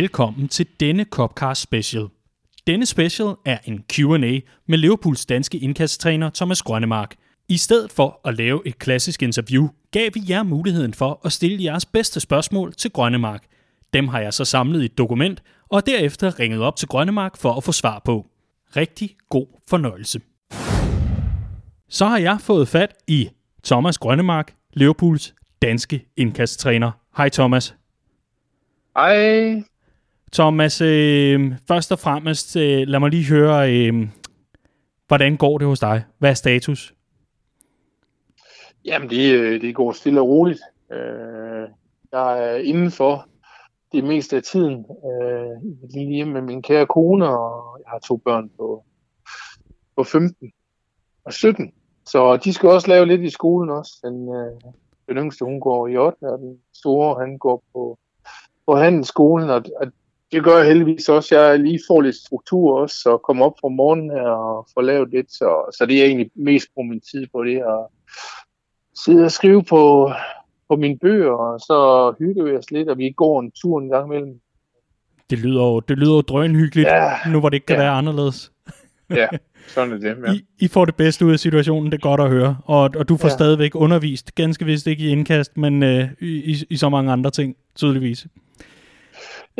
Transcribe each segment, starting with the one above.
Velkommen til denne Copcast Special. Denne special er en Q&A med Liverpools danske indkasttræner Thomas Grønnemark. I stedet for at lave et klassisk interview, gav vi jer muligheden for at stille jeres bedste spørgsmål til Grønnemark. Dem har jeg så samlet i et dokument, og derefter ringet op til Grønnemark for at få svar på. Rigtig god fornøjelse. Så har jeg fået fat i Thomas Grønnemark, Liverpools danske indkasttræner. Hej Thomas. Hej. Thomas, øh, først og fremmest, øh, lad mig lige høre, øh, hvordan går det hos dig? Hvad er status? Jamen, det, øh, det går stille og roligt. Øh, jeg er indenfor det meste af tiden øh, lige hjemme med min kære kone, og jeg har to børn på, på 15 og 17. Så de skal også lave lidt i skolen også. Den, øh, den yngste, hun går i 8, og den store, han går på, på handelsskolen, og, og det gør jeg heldigvis også. Jeg lige får lidt struktur også, og kommer op fra morgenen her og får lavet lidt, så, så det er egentlig mest på min tid på det, at sidde og skrive på, på mine bøger, og så hygger vi os lidt, og vi går en tur en gang imellem. Det lyder jo, det lyder jo drønhyggeligt, ja, nu hvor det ikke kan ja. være anderledes. ja, sådan er det. Ja. I, I får det bedste ud af situationen, det er godt at høre. Og, og du får ja. stadigvæk undervist, ganske vist ikke i indkast, men øh, i, i så mange andre ting, tydeligvis.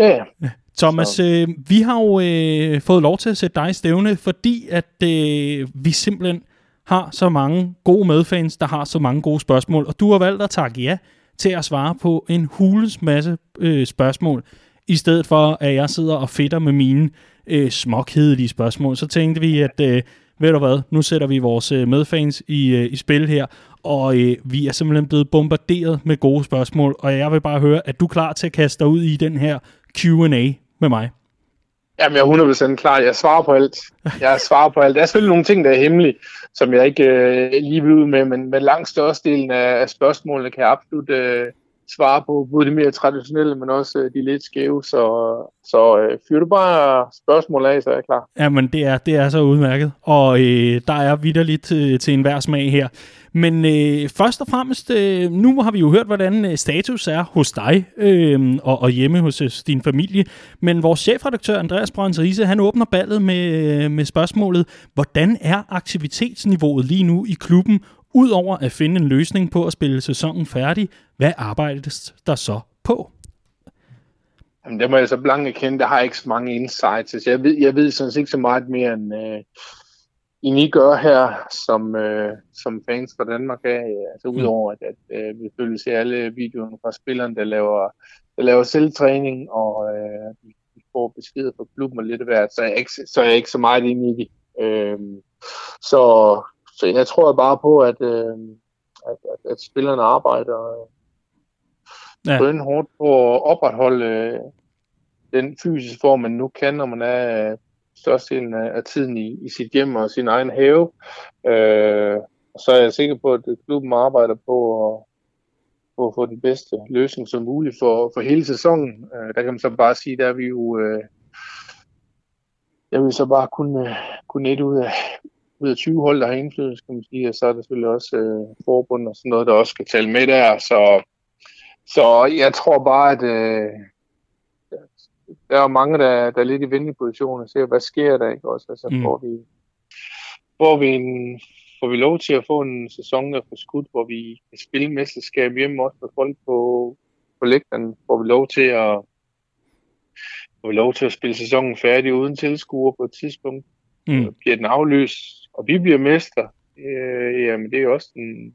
Ja, ja. Thomas, øh, vi har jo øh, fået lov til at sætte dig i stævne, fordi at øh, vi simpelthen har så mange gode medfans, der har så mange gode spørgsmål, og du har valgt at takke ja til at svare på en hulens masse øh, spørgsmål, i stedet for at jeg sidder og fedter med mine øh, småkedelige spørgsmål. Så tænkte vi, at øh, ved du hvad, nu sætter vi vores øh, medfans i, øh, i spil her, og øh, vi er simpelthen blevet bombarderet med gode spørgsmål, og jeg vil bare høre, at du er klar til at kaste dig ud i den her Q&A med mig? Jamen, jeg er 100% klar. Jeg svarer på alt. Jeg svarer på alt. Der er selvfølgelig nogle ting, der er hemmelige, som jeg ikke øh, lige vil ud med, men, men langt størstedelen af, af spørgsmålene kan jeg absolut øh, svare på, både de mere traditionelle, men også øh, de lidt skæve. Så, så øh, fyr du bare spørgsmål af, så er jeg klar. Jamen, det er, det er så udmærket, og øh, der er vidderligt til, til enhver smag her. Men øh, først og fremmest, øh, nu har vi jo hørt, hvordan øh, status er hos dig øh, og, og hjemme hos øh, din familie. Men vores chefredaktør, Andreas Brøns Riese, han åbner ballet med, øh, med spørgsmålet, hvordan er aktivitetsniveauet lige nu i klubben, udover at finde en løsning på at spille sæsonen færdig? Hvad arbejdes der så på? Jamen, det må jeg så blankt kende. Der har ikke så mange insights. Jeg ved, jeg ved sådan set ikke så meget mere end... Øh end I gør her som, øh, som fans fra Danmark af, altså mm. udover at, at øh, vi selvfølgelig ser alle videoerne fra spillerne, der laver, der laver selvtræning, og øh, vi får beskeder fra klubben og lidt af hvert, så er jeg ikke så, er jeg ikke så meget inde i det. Øh, så, så jeg tror bare på, at, øh, at, at, at spillerne arbejder ja. hårdt på at opretholde øh, den fysiske form, man nu kan, når man er størstedelen af, af tiden i, i sit hjem og sin egen have. Øh, så er jeg sikker på, at klubben arbejder på at, på at få den bedste løsning som muligt for, for hele sæsonen. Øh, der kan man så bare sige, der er vi jo... Øh, jeg vil så bare kun, øh, kun et ud af, ud af 20 hold, der har indflydelse, kan man sige, og så er der selvfølgelig også øh, forbund og sådan noget, der også skal tælle med der, så, så jeg tror bare, at, øh, der er mange, der, der er lidt i vindeposition og ser, hvad sker der, ikke også? Altså, mm. får, vi, får, vi en, får vi lov til at få en sæson, der er skudt, hvor vi kan spille mesterskab hjemme også med folk på, på lægterne, får vi lov til at får vi lov til at spille sæsonen færdig uden tilskuer på et tidspunkt. Mm. Bliver den aflyst, og vi bliver mester, øh, jamen det er også en,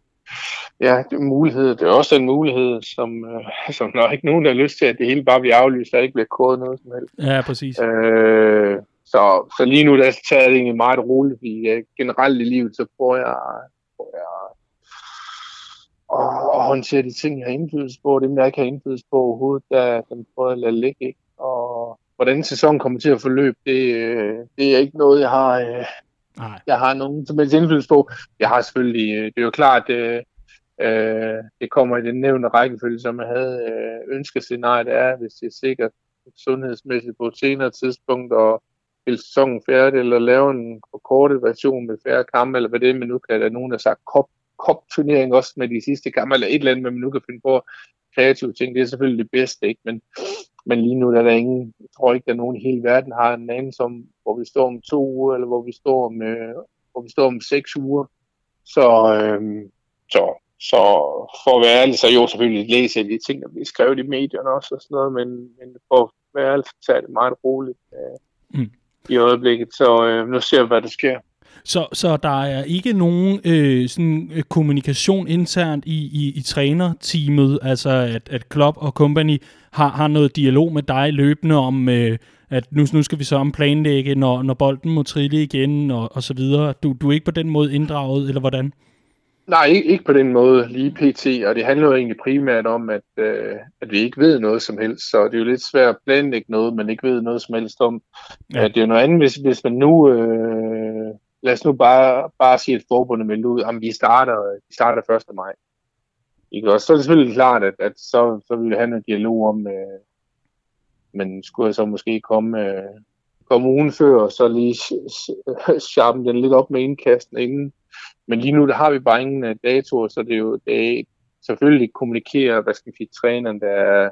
Ja, det er en mulighed. Det er også en mulighed, som, øh, som der er ikke nogen, der har lyst til, at det hele bare bliver aflyst, og ikke bliver kodet noget som helst. Ja, præcis. Øh, så, så lige nu, der tager jeg det egentlig meget roligt, fordi uh, generelt i livet, så prøver jeg, prøver jeg at, at håndtere de ting, jeg har indflydelse på, det jeg ikke har indflydelse på overhovedet, der, den prøver jeg at lade ligge. Ikke? Og hvordan sæsonen kommer til at forløbe, det, øh, det er ikke noget, jeg har, øh, Nej. jeg har nogen som helst indflydelse på. Jeg har selvfølgelig, øh, det er jo klart, at Øh, det kommer i den nævnte rækkefølge, som jeg havde øh, ønsket scenariet er, hvis det er sikkert sundhedsmæssigt på et senere tidspunkt, og vil sæsonen færdig, eller lave en forkortet version med færre kampe, eller hvad det er, men nu kan der nogen, der sagt kop, kop-turnering også med de sidste kampe, eller et eller andet, men man nu kan finde på kreative ting, det er selvfølgelig det bedste, ikke? Men, men lige nu der er der ingen, jeg tror ikke, der er nogen i hele verden har en anelse om, hvor vi står om to uger, eller hvor vi står om, øh, hvor vi står om seks uger. Så, øh, så, så for at være ærlig, så jo selvfølgelig læser jeg de ting, der bliver skrevet i medierne også og sådan noget, men, men for at være ærlig, så er det meget roligt øh, mm. i øjeblikket. Så øh, nu ser vi, hvad der sker. Så, så der er ikke nogen øh, sådan, øh, kommunikation internt i, i, i trænerteamet, altså at, at Klopp og company har, har noget dialog med dig løbende om, øh, at nu, nu skal vi så planlægge, når, når bolden må trille igen og, og så videre. Du, du er ikke på den måde inddraget, eller hvordan? Nej, ikke, ikke på den måde lige pt. Og det handler jo egentlig primært om, at, øh, at vi ikke ved noget som helst. Så det er jo lidt svært at planlægge noget, man ikke ved noget som helst om. Ja. det er jo noget andet, hvis, hvis man nu øh, lad os nu bare, bare sige, at forbundet meldte ud, at vi starter, vi starter 1. maj. Ikke? Og så er det selvfølgelig klart, at, at så, så vil vi have en dialog om, øh, men skulle jeg så måske komme, øh, komme ugen før, og så lige sharpen den lidt op med indkasten inden. Men lige nu, der har vi bare ingen uh, datoer, så det er jo det er, selvfølgelig kommunikere, hvad skal vi sige, træneren, der er,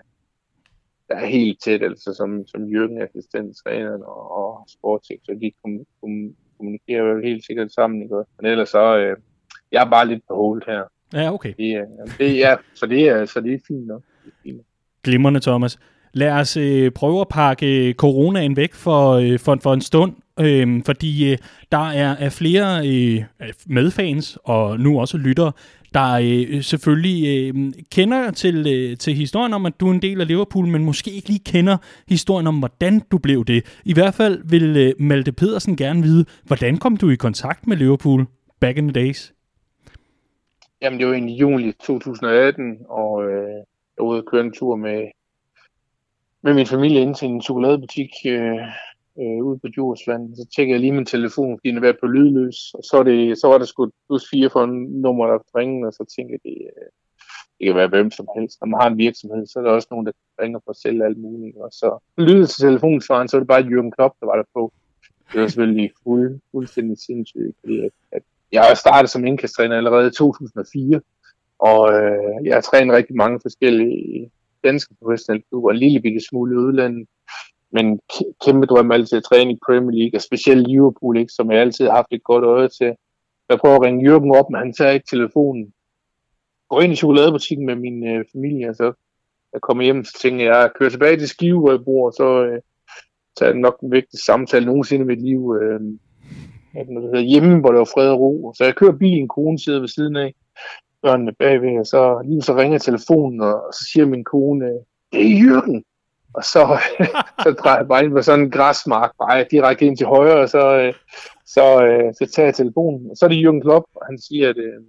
der er helt tæt, altså som, som Jørgen, assistenttræneren og, og sportssektor, de kom, kom, kommunikerer jo helt sikkert sammen, ikke? men ellers så, øh, jeg er bare lidt på hold her. Ja, okay. Det, er, det, ja, så det er, så det er fint nok. Glimrende, Thomas. Lad os øh, prøve at pakke coronaen væk for, øh, for, for en stund, øh, fordi øh, der er, er flere øh, medfans og nu også lyttere, der øh, selvfølgelig øh, kender til, øh, til historien om, at du er en del af Liverpool, men måske ikke lige kender historien om, hvordan du blev det. I hvert fald vil øh, Malte Pedersen gerne vide, hvordan kom du i kontakt med Liverpool back in the days? Jamen, det var i juli 2018, og øh, jeg var ude og køre en tur med, med min familie ind til en chokoladebutik, øh, øh, ude på Djursland. Så tjekkede jeg lige min telefon, fordi den var på lydløs. Og så, det, så var der sgu plus fire for en nummer, der ringede, og så tænkte jeg, det, øh, det kan være hvem som helst. Når man har en virksomhed, så er der også nogen, der ringer for at sælge alt muligt. Og så lyder til telefonsvaren, så var det bare Jürgen Klopp, der var der på. Det var selvfølgelig fuld, fuldstændig sindssygt, fordi at, at jeg startede som indkasttræner allerede i 2004, og øh, jeg har trænet rigtig mange forskellige danske professionelle klubber, en lille bitte smule i udlandet, men kæmpe drøm altid at træne i Premier League, og specielt Liverpool, ikke, som jeg altid har haft et godt øje til. Jeg prøver at ringe Jürgen op, men han tager ikke telefonen. Går ind i chokoladebutikken med min øh, familie, og så jeg kommer hjem, så tænker jeg, jeg kører tilbage til Skive, hvor jeg bor, og så, øh, så jeg nok den vigtigste samtale nogensinde i mit liv. Øh, at det hedder hjemme, hvor der var fred og ro. Så jeg kører bilen, kone sidder ved siden af, børnene bagved, og så lige så ringer telefonen, og så siger min kone, det er Jørgen. Og så, så drejer jeg bare ind på sådan en græsmark, bare direkte ind til højre, og så, øh, så, øh, så tager jeg telefonen. Og så er det Jürgen Klopp, og han siger, at øh,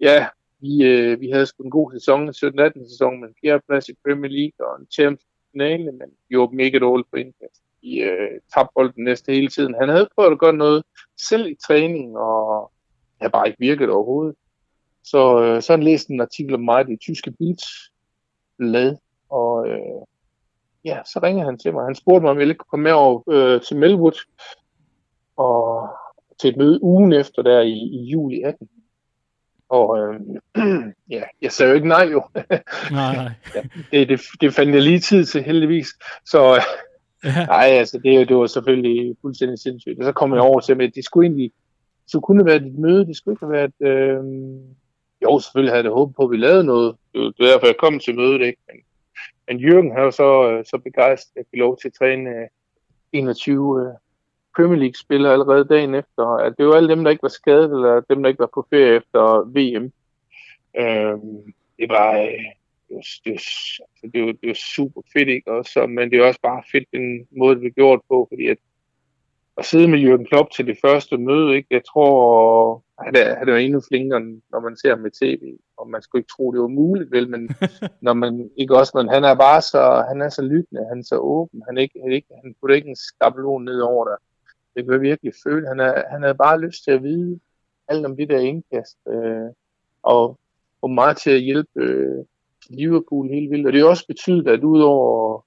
ja, vi, øh, vi havde sgu en god sæson, 17-18 sæson, med en fjerdeplads i Premier League og en Champions finale, men vi var mega dårligt på indkast. Vi øh, tabte bolden næste hele tiden. Han havde prøvet at gøre noget selv i træning, og det har bare ikke virket overhovedet. Så, øh, så han læste en artikel om mig i det tyske Bild, blad, og øh, ja, så ringede han til mig. Han spurgte mig, om jeg ikke kunne komme med over øh, til Melwood og til et møde ugen efter der i, i juli 18. Og øh, ja, jeg sagde jo ikke nej jo. nej, nej. ja, det, det, det fandt jeg lige tid til heldigvis. Så ja. nej, altså det, det var selvfølgelig fuldstændig sindssygt. Og så kom jeg over til, at det skulle egentlig så kunne det være et møde, det skulle ikke have været... Øh, jo, selvfølgelig havde jeg håbet på, at vi lavede noget. Det var derfor, jeg kom til mødet, ikke? Men men Jürgen har jo så, øh, så begejstret at lov til at træne øh, 21 øh, Premier League-spillere allerede dagen efter. At det var alle dem, der ikke var skadet, eller dem, der ikke var på ferie efter VM. Øhm, det var... det var, det, var, det, var, det var super fedt, ikke? Også, men det er også bare fedt den måde, det blev gjort på, fordi at at sidde med Jürgen Klopp til det første møde, ikke? jeg tror, han er, han er endnu flinkere, når man ser ham med tv, og man skulle ikke tro, det var muligt, vel, men når man ikke også, men han er bare så, han er så lyttende, han er så åben, han, ikke, han, ikke, han putter ikke en skabelon ned over dig. Det kan jeg virkelig føle. Han, er, han havde bare lyst til at vide alt om det der indkast, øh, og få mig til at hjælpe øh, Liverpool helt vildt. Og det er også betydet, at udover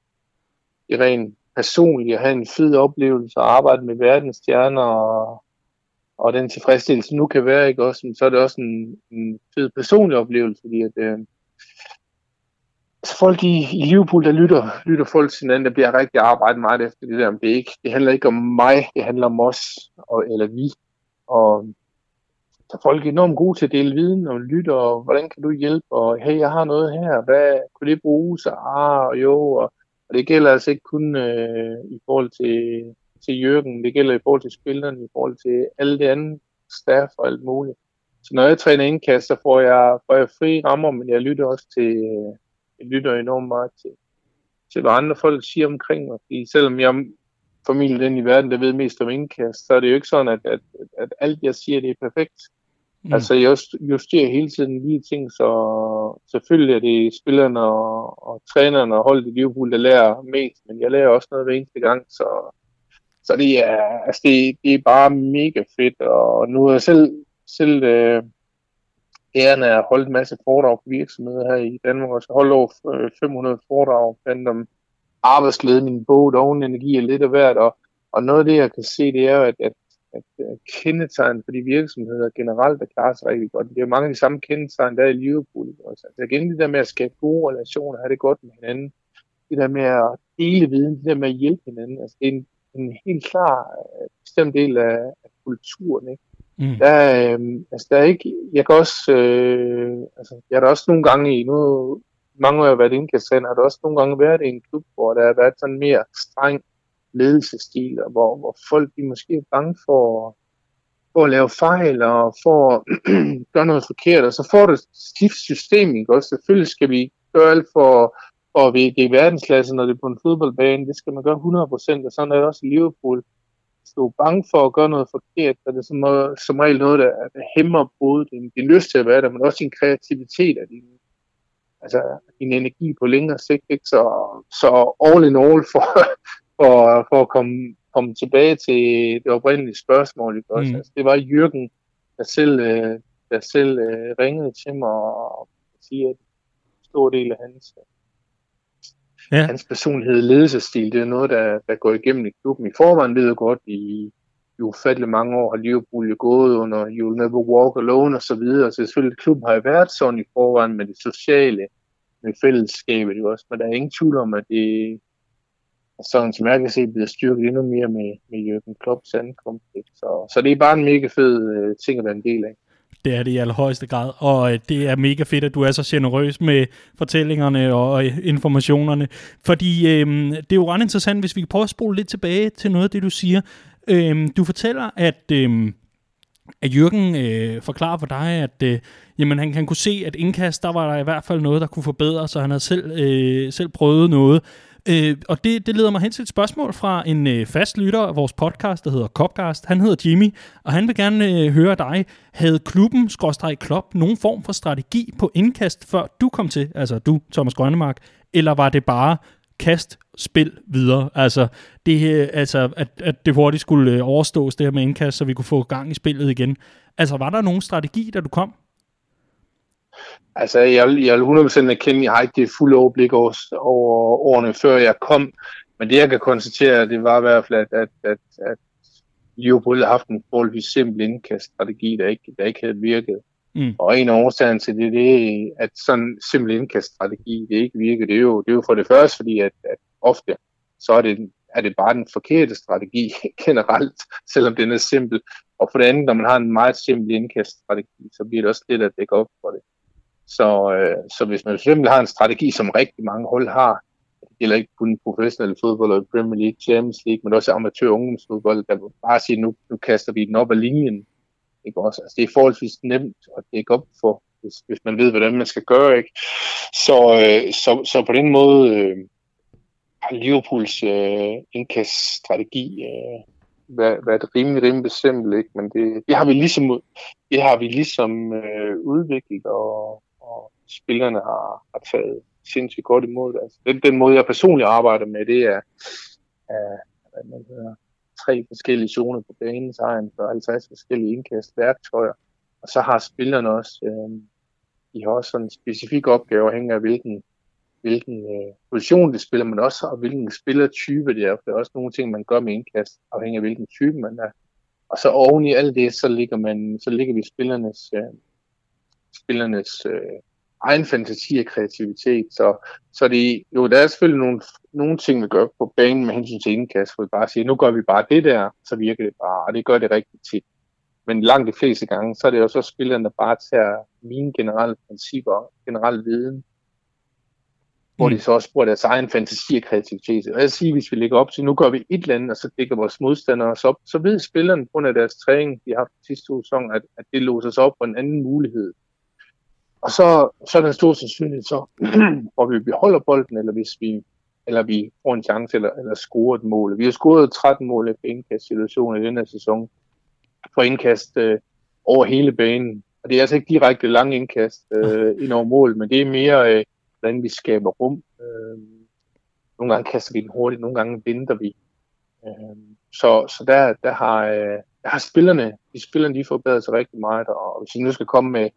i ren personligt at have en fed oplevelse og arbejde med verdens stjerner og, og den tilfredsstillelse nu kan være, ikke også, så er det også en, en fed personlig oplevelse, fordi at, øh, folk i, i Liverpool, der lytter, lytter folk til hinanden, der bliver rigtig arbejdet meget efter det der. Det, er ikke, det handler ikke om mig, det handler om os, og, eller vi. Og så folk er enormt gode til at dele viden og lytte, og hvordan kan du hjælpe, og hey, jeg har noget her, hvad kunne det bruges, ah, jo, og, og det gælder altså ikke kun øh, i forhold til, til Jørgen, det gælder i forhold til spillerne, i forhold til alle det andet staff og alt muligt. Så når jeg træner indkast, så får jeg, får jeg fri rammer, men jeg lytter også til, øh, jeg lytter enormt meget til, til hvad andre folk siger omkring mig. Fordi selvom jeg formentlig den i verden, der ved mest om indkast, så er det jo ikke sådan, at, at, at alt jeg siger, det er perfekt. Mm. Altså jeg justerer hele tiden lige ting, så selvfølgelig er det spillerne og, og trænerne og holdet i Liverpool, der lærer mest, men jeg lærer også noget hver eneste gang, så, så det er, altså det, det er bare mega fedt, og nu er jeg selv, selv øh, æren af at holde en masse foredrag på virksomheder her i Danmark, og så holde over øh, 500 foredrag blandt om arbejdsledning, bog, oven energi og lidt af hvert, og, og noget af det, jeg kan se, det er at, at, at, at kendetegn for de virksomheder generelt, der klarer sig rigtig godt. Det er mange af de samme kendetegn, der er i Liverpool. Også. Altså igen det der med at skabe gode relationer, have det godt med hinanden, det der med at dele viden, det der med at hjælpe hinanden, altså det er en, en helt klar øh, bestemt del af, af kulturen, ikke? Mm. Der, øh, altså, der er ikke, jeg kan også, øh, altså, jeg har også nogle gange i, nu mange år jeg har været indkasserende, har der også nogle gange været i en klub, hvor der har været sådan mere streng ledelsesstil, og hvor, hvor folk de måske er bange for, for at lave fejl og for at gøre noget forkert, og så får du et stift system, ikke også? Selvfølgelig skal vi gøre alt for, for at vi er i verdensklasse, når det er på en fodboldbane, det skal man gøre 100%, og sådan er det også i Liverpool hvis du er bange for at gøre noget forkert, så er det som, som regel noget, der, der hæmmer både din, din lyst til at være der, men også din kreativitet og din, altså, din energi på længere sigt. Ikke? Så, så all in all for, for, for at komme, komme tilbage til det oprindelige spørgsmål. Ikke? Også? Mm. Altså, det var Jørgen, der selv, øh, der selv uh, ringede til mig og, og siger, at en stor del af hans Ja. Hans personlighed, ledelsesstil, det er noget, der, der går igennem i klubben. I forvejen ved jeg godt, i, i ufattelig mange år har Liverpool jo gået under You'll Never Walk Alone og så videre. Så selvfølgelig, klubben har jo været sådan i forvejen med det sociale, med fællesskabet jo også. Men der er ingen tvivl om, at det sådan som jeg kan se, bliver styrket endnu mere med, med Jürgen Klopps ankomst. Så, så det er bare en mega fed øh, ting at være en del af. Det er det i allerhøjeste grad, og øh, det er mega fedt, at du er så generøs med fortællingerne og informationerne, fordi øh, det er jo ret interessant, hvis vi kan prøve at spole lidt tilbage til noget af det, du siger. Øh, du fortæller, at... Øh, at Jørgen øh, forklarer for dig, at øh, jamen, han, han kunne se, at indkast, der var der i hvert fald noget, der kunne forbedres, så han havde selv, øh, selv prøvet noget. Øh, og det, det leder mig hen til et spørgsmål fra en øh, fast lytter af vores podcast, der hedder Copcast. Han hedder Jimmy, og han vil gerne øh, høre dig. Havde klubben, skråstrej klub, nogen form for strategi på indkast, før du kom til, altså du, Thomas Grønnemark, eller var det bare kast, spil videre. Altså, det, øh, altså at, at det hurtigt skulle øh, overstås, det her med indkast, så vi kunne få gang i spillet igen. Altså, var der nogen strategi, da du kom? Altså, jeg, jeg vil 100% erkende, at jeg har ikke det fulde overblik over, over årene, før jeg kom. Men det, jeg kan konstatere, det var i hvert fald, at, at, at, at Liverpool har haft en forholdsvis simpel indkaststrategi, der ikke, der ikke havde virket. Mm. Og en af årsagerne til det, det er, at sådan en simpel indkaststrategi, det ikke virker. Det er jo, det er jo for det første, fordi at, at ofte, så er det, er det bare den forkerte strategi generelt, selvom den er simpel. Og for det andet, når man har en meget simpel indkaststrategi, så bliver det også lidt at dække op for det. Så, øh, så hvis man fx har en strategi, som rigtig mange hold har, det gælder ikke kun professionelle fodbold og Premier League, Champions League, men også amatør ungdomsfodbold, der vil bare sige, nu, nu kaster vi den op ad linjen. Ikke også? Altså, det er forholdsvis nemt at dække op for, hvis, hvis man ved, hvordan man skal gøre. Ikke? Så, øh, så, så på den måde øh, har Liverpools øh, indkaststrategi øh, været, været rimelig, rimelig bestemt. ikke? men det, det har vi ligesom, det har vi ligesom øh, udviklet og spillerne har, har taget sindssygt godt imod det. Altså, den, den måde, jeg personligt arbejder med, det er, er hvad man hedder, tre forskellige zoner på banen, så har jeg 50 forskellige indkast værktøjer, og så har spillerne også, øh, de har også sådan en specifik opgave afhængig af hvilken, hvilken øh, position de spiller, men også og hvilken spillertype det er, for det er også nogle ting, man gør med indkast, afhængig af hvilken type man er. Og så oven i alt det, så ligger, man, så ligger vi spillernes, øh, spillernes øh, egen fantasi og kreativitet. Så, så det, jo, der er selvfølgelig nogle, nogle ting, vi gør på banen med hensyn til indkast, hvor vi bare siger, nu gør vi bare det der, så virker det bare, og det gør det rigtig tit. Men langt de fleste gange, så er det jo så spillerne, der bare tager mine generelle principper, generelle viden, hvor mm. de så også bruger deres egen fantasi og kreativitet. Og jeg siger, hvis vi ligger op til, nu gør vi et eller andet, og så dækker vores modstandere os op, så ved spillerne på grund af deres træning, de har haft de sidste sæsoner, at, at det låser sig op på en anden mulighed. Og så, så er den en stor sandsynlighed så, hvor vi beholder bolden, eller hvis vi, eller vi får en chance, eller, eller scorer et mål. Vi har scoret 13 mål efter indkast-situationer i denne sæson, for indkast øh, over hele banen. Og det er altså ikke direkte lang indkast øh, ind over mål, men det er mere, øh, hvordan vi skaber rum. Øh, nogle gange kaster vi den hurtigt, nogle gange venter vi. Øh, så så der, der, har, øh, der har spillerne, de spillerne de forbedret sig rigtig meget, og hvis vi nu skal komme med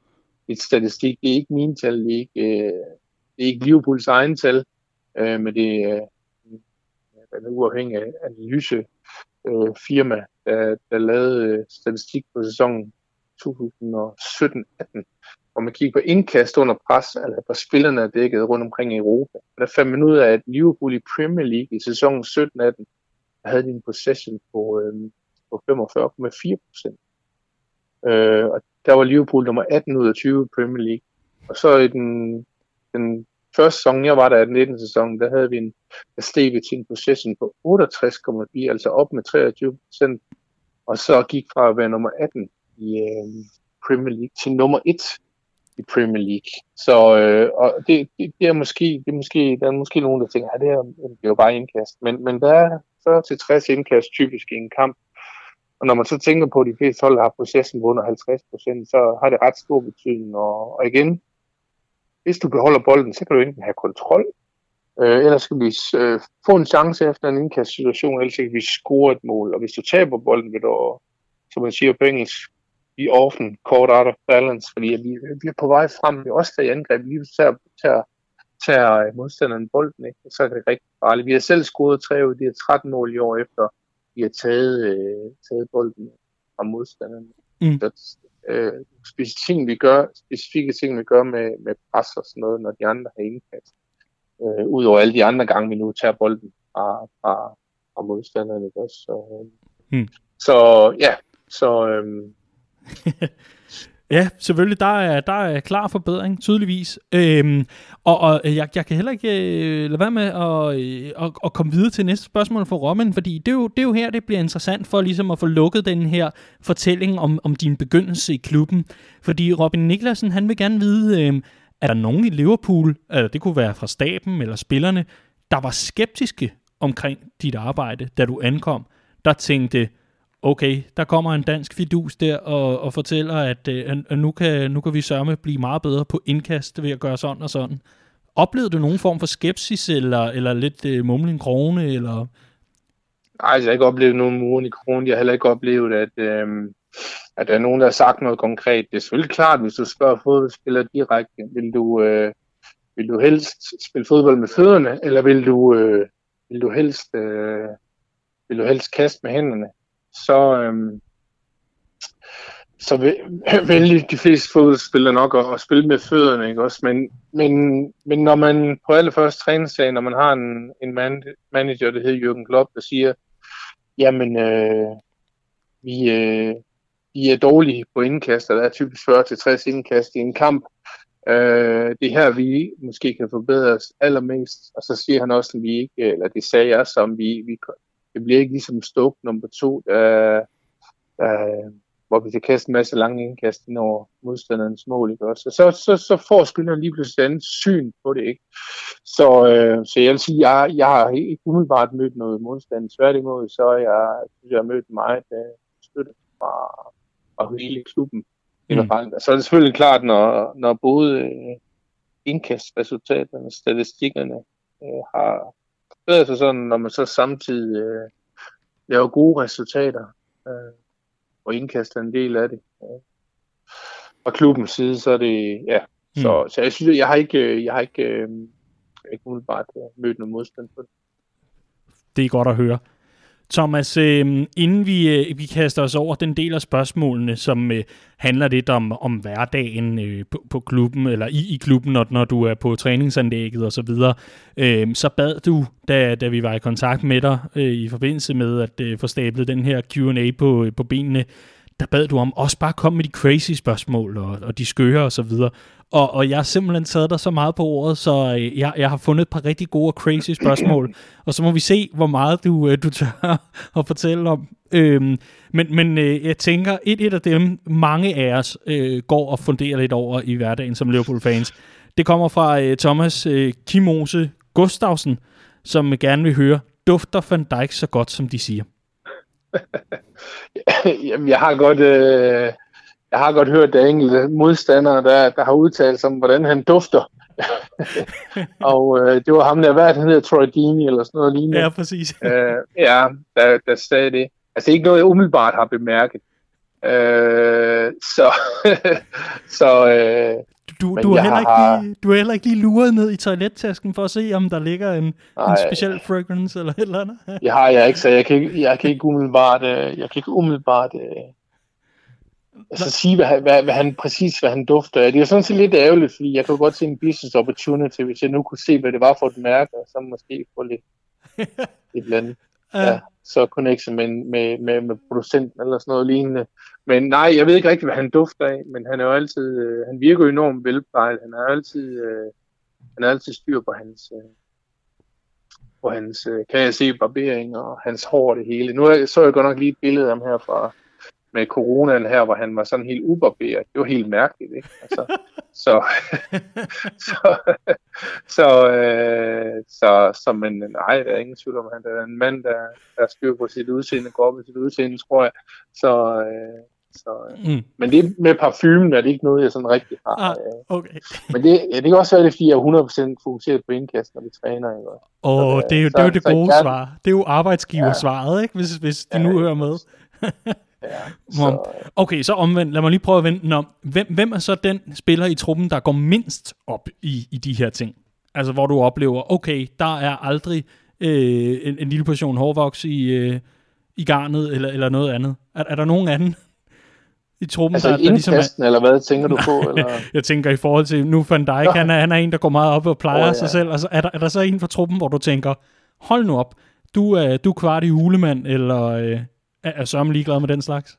et statistik, det er ikke mine tal, det er ikke, øh, det er ikke Liverpools egen tal, øh, men det er øh, en uafhængig analyse øh, firma, der, der lavede øh, statistik på sæsonen 2017-18, hvor man kigger på indkast under pres, altså hvor spillerne er dækket rundt omkring i Europa. Og der fandt man ud af, at Liverpool i Premier League i sæsonen 17-18 havde de en possession på, øh, på 45,4 procent. Øh, og der var Liverpool nummer 18 ud af 20 i Premier League. Og så i den, den første sæson, jeg var der i den 19. sæson, der havde vi en, der steg vi til en possession på 68,4, altså op med 23 procent. Og så gik fra at være nummer 18 i øh, Premier League til nummer 1 i Premier League. Så øh, og det, det, det, er måske, det er måske, der er måske nogen, der tænker, at det, er, det er jo bare indkast. Men, men der er 40-60 indkast typisk i en kamp. Og når man så tænker på, at de fleste hold har processen på under 50 procent, så har det ret stor betydning. Og, og igen, hvis du beholder bolden, så kan du enten have kontrol, øh, eller skal vi øh, få en chance efter en indkast situation, ellers kan vi score et mål. Og hvis du taber bolden, vil du, som man siger på engelsk, be often caught out of balance, fordi vi, vi er på vej frem, vi er også der i angreb, vi tager, tager, tager øh, modstanderen bolden, ikke? så er det rigtig farligt. Vi har selv scoret tre ud, de her 13 mål i år efter, vi har taget, øh, taget bolden fra modstanderne. Mm. Så, øh, specifikke ting, vi gør, specifikke ting, vi gør med, med pres og sådan noget, når de andre har indkast. Øh, Udover alle de andre gange, vi nu tager bolden fra, fra, fra modstanderne. Ikke? Så, øh, mm. så ja, så... Øh, Ja, selvfølgelig, der er, der er klar forbedring, tydeligvis. Øhm, og og øh, jeg, jeg kan heller ikke øh, lade være med at, øh, at, at komme videre til næste spørgsmål for Rommen, fordi det er, jo, det er jo her, det bliver interessant for ligesom at få lukket den her fortælling om, om din begyndelse i klubben. Fordi Robin Niklasen, han vil gerne vide, øh, er der nogen i Liverpool, altså det kunne være fra staben eller spillerne, der var skeptiske omkring dit arbejde, da du ankom, der tænkte, okay, der kommer en dansk fidus der og, og fortæller, øh, at, at nu, kan, nu kan vi sørme blive meget bedre på indkast ved at gøre sådan og sådan. Oplevede du nogen form for skepsis, eller, eller lidt uh, mumlen krone, eller... Nej, altså, jeg har ikke oplevet nogen muren i kronen. Jeg har heller ikke oplevet, at, øh, at der er nogen, der har sagt noget konkret. Det er selvfølgelig klart, hvis du spørger fodboldspillere direkte, vil du, øh, vil du helst spille fodbold med fødderne, eller vil du, øh, vil du helst øh, vil du helst kaste med hænderne? Så, øhm, så vil, vælger de fleste fodboldspillere nok at, at spille med fødderne, ikke også? Men, men, men når man på allerførste træningsdag, når man har en, en man, manager, der hedder Jürgen Klopp, der siger, jamen, øh, vi, øh, vi er dårlige på indkast, og der er typisk 40-60 indkast i en kamp. Øh, det her, vi måske kan forbedre os allermest. Og så siger han også, at vi ikke, eller det sagde jeg som, vi, vi, det bliver ikke ligesom Stoke nummer to, der, der, hvor vi kan kaste en masse lange indkast ind over modstanderens mål. Ikke? Også. Så, så, så får spilleren lige pludselig et andet syn på det. Ikke? Så, øh, så jeg vil sige, jeg, jeg har ikke umiddelbart mødt noget modstand. Tværtimod, så jeg, jeg har mødt meget uh, støtte fra, fra hele klubben. Mm. Så er det selvfølgelig klart, når, når både øh, indkastresultaterne, statistikkerne øh, har, bedre sig sådan, når man så samtidig øh, laver gode resultater øh, og indkaster en del af det. Øh. Fra klubbens side, så er det, ja, så, mm. så jeg synes, jeg har ikke, øh, jeg har ikke, øh, ikke umiddelbart øh, mødt noget modstand på det. Det er godt at høre. Thomas, øh, inden vi, øh, vi kaster os over den del af spørgsmålene, som øh, handler lidt om, om hverdagen øh, på, på klubben, eller i, i klubben, når, når du er på træningsanlægget osv., så, videre, øh, så bad du, da, da vi var i kontakt med dig øh, i forbindelse med at øh, få stablet den her Q&A på, øh, på benene, der bad du om også bare komme med de crazy spørgsmål og, og de skøre og så videre. Og, og jeg har simpelthen taget dig så meget på ordet, så øh, jeg, jeg har fundet et par rigtig gode og crazy spørgsmål. og så må vi se, hvor meget du, øh, du tør at fortælle om. Øhm, men men øh, jeg tænker, et, et af dem, mange af os øh, går og funderer lidt over i hverdagen som Liverpool-fans. Det kommer fra øh, Thomas øh, Kimose Gustavsen, som gerne vil høre, dufter Van Dijk så godt, som de siger? Jamen, jeg har godt... Øh jeg har godt hørt, at der enkelte modstandere, der, der har udtalt sig om, hvordan han dufter. og øh, det var ham der, hvad han hedder, Troy Deeney eller sådan noget lignende. Ja, præcis. øh, ja, der, der sagde det. Altså ikke noget, jeg umiddelbart har bemærket. Øh, så, så øh, du, du, har heller har... ikke lige, du har heller ikke lige luret ned i toilettasken for at se, om der ligger en, Nej, en speciel fragrance eller et eller andet. det har jeg ikke, så jeg kan ikke, jeg kan ikke umiddelbart, øh, jeg kan ikke umiddelbart øh, Altså sige, hvad, hvad, hvad han præcis hvad han dufter af. Det er sådan set lidt ærgerligt, fordi jeg kunne godt se en business opportunity, hvis jeg nu kunne se, hvad det var for et mærke, og så måske få lidt et eller andet. Ja, så connection med, med, med, med producenten eller sådan noget lignende. Men nej, jeg ved ikke rigtig, hvad han dufter af, men han er jo altid, øh, han virker jo enormt velplejet. Han er altid, øh, han er altid styr på hans, øh, på hans, øh, kan jeg se, barbering og hans hår det hele. Nu så jeg godt nok lige et billede af ham her fra, med coronaen her, hvor han var sådan helt ubarberet. Det var helt mærkeligt, ikke? Altså, så, så, så, øh, så, så, men nej, der er ingen tvivl om, han er en mand, der, der styr på sit udseende, går op i sit udseende, tror jeg. Så, øh, så, mm. Men det med parfumen er det ikke noget, jeg sådan rigtig har. Ah, øh. okay. Men det, ja, det kan også være, det fordi jeg er 100% fokuseret på indkast, når vi træner. Åh, oh, det, er jo, så, det er jo det gode kan, svar. Det er jo arbejdsgiversvaret, ja. ikke? hvis, hvis de ja, nu hører med. Ja, så... Okay, så omvendt. Lad mig lige prøve at vente om. Hvem, hvem er så den spiller i truppen, der går mindst op i, i de her ting? Altså, hvor du oplever, okay, der er aldrig øh, en, en lille portion hårvoks i, øh, i garnet, eller, eller noget andet. Er, er der nogen anden i truppen, altså der, der ligesom er... eller hvad tænker du på? Eller? jeg tænker i forhold til, nu Van Dijk, han er, han er en, der går meget op og plejer oh, ja. sig selv. Altså, er, der, er der så en fra truppen, hvor du tænker, hold nu op, du er, du er kvart i julemand, eller... Øh, er, er Søren ligeglad med den slags?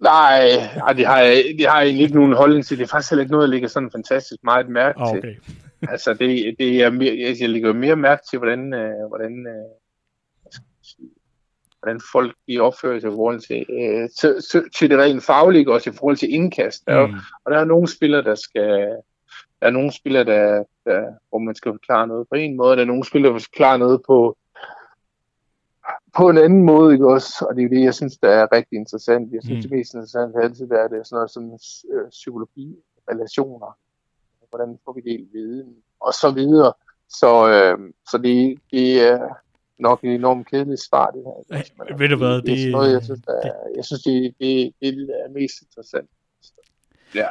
Nej, ej, det har jeg, det har jeg egentlig ikke nogen holdning til. Det er faktisk heller ikke noget, jeg lægger sådan fantastisk meget mærke okay. til. altså, det, det er mere, jeg lægger mere mærke til, hvordan, øh, hvordan, øh, hvordan folk de opfører sig i forhold til, øh, til, til, til det rent faglige, også i forhold til indkast. Mm. Og, og der er nogle spillere, der skal, der er nogle spillere, der, der, hvor man skal forklare noget på en måde, der er nogle spillere, der skal forklare noget på, på en anden måde, ikke også? Og det er det, jeg synes, der er rigtig interessant. Jeg synes, mm. det mest interessante har altid været, det er sådan noget som øh, psykologi, relationer, hvordan får vi delt viden, og så videre. Så, øh, så det, det er nok et enormt kedeligt svar, det her. Altså, men, ved du hvad? Det, det er noget, jeg synes, der er, jeg synes det, det, det er mest interessant. Ja.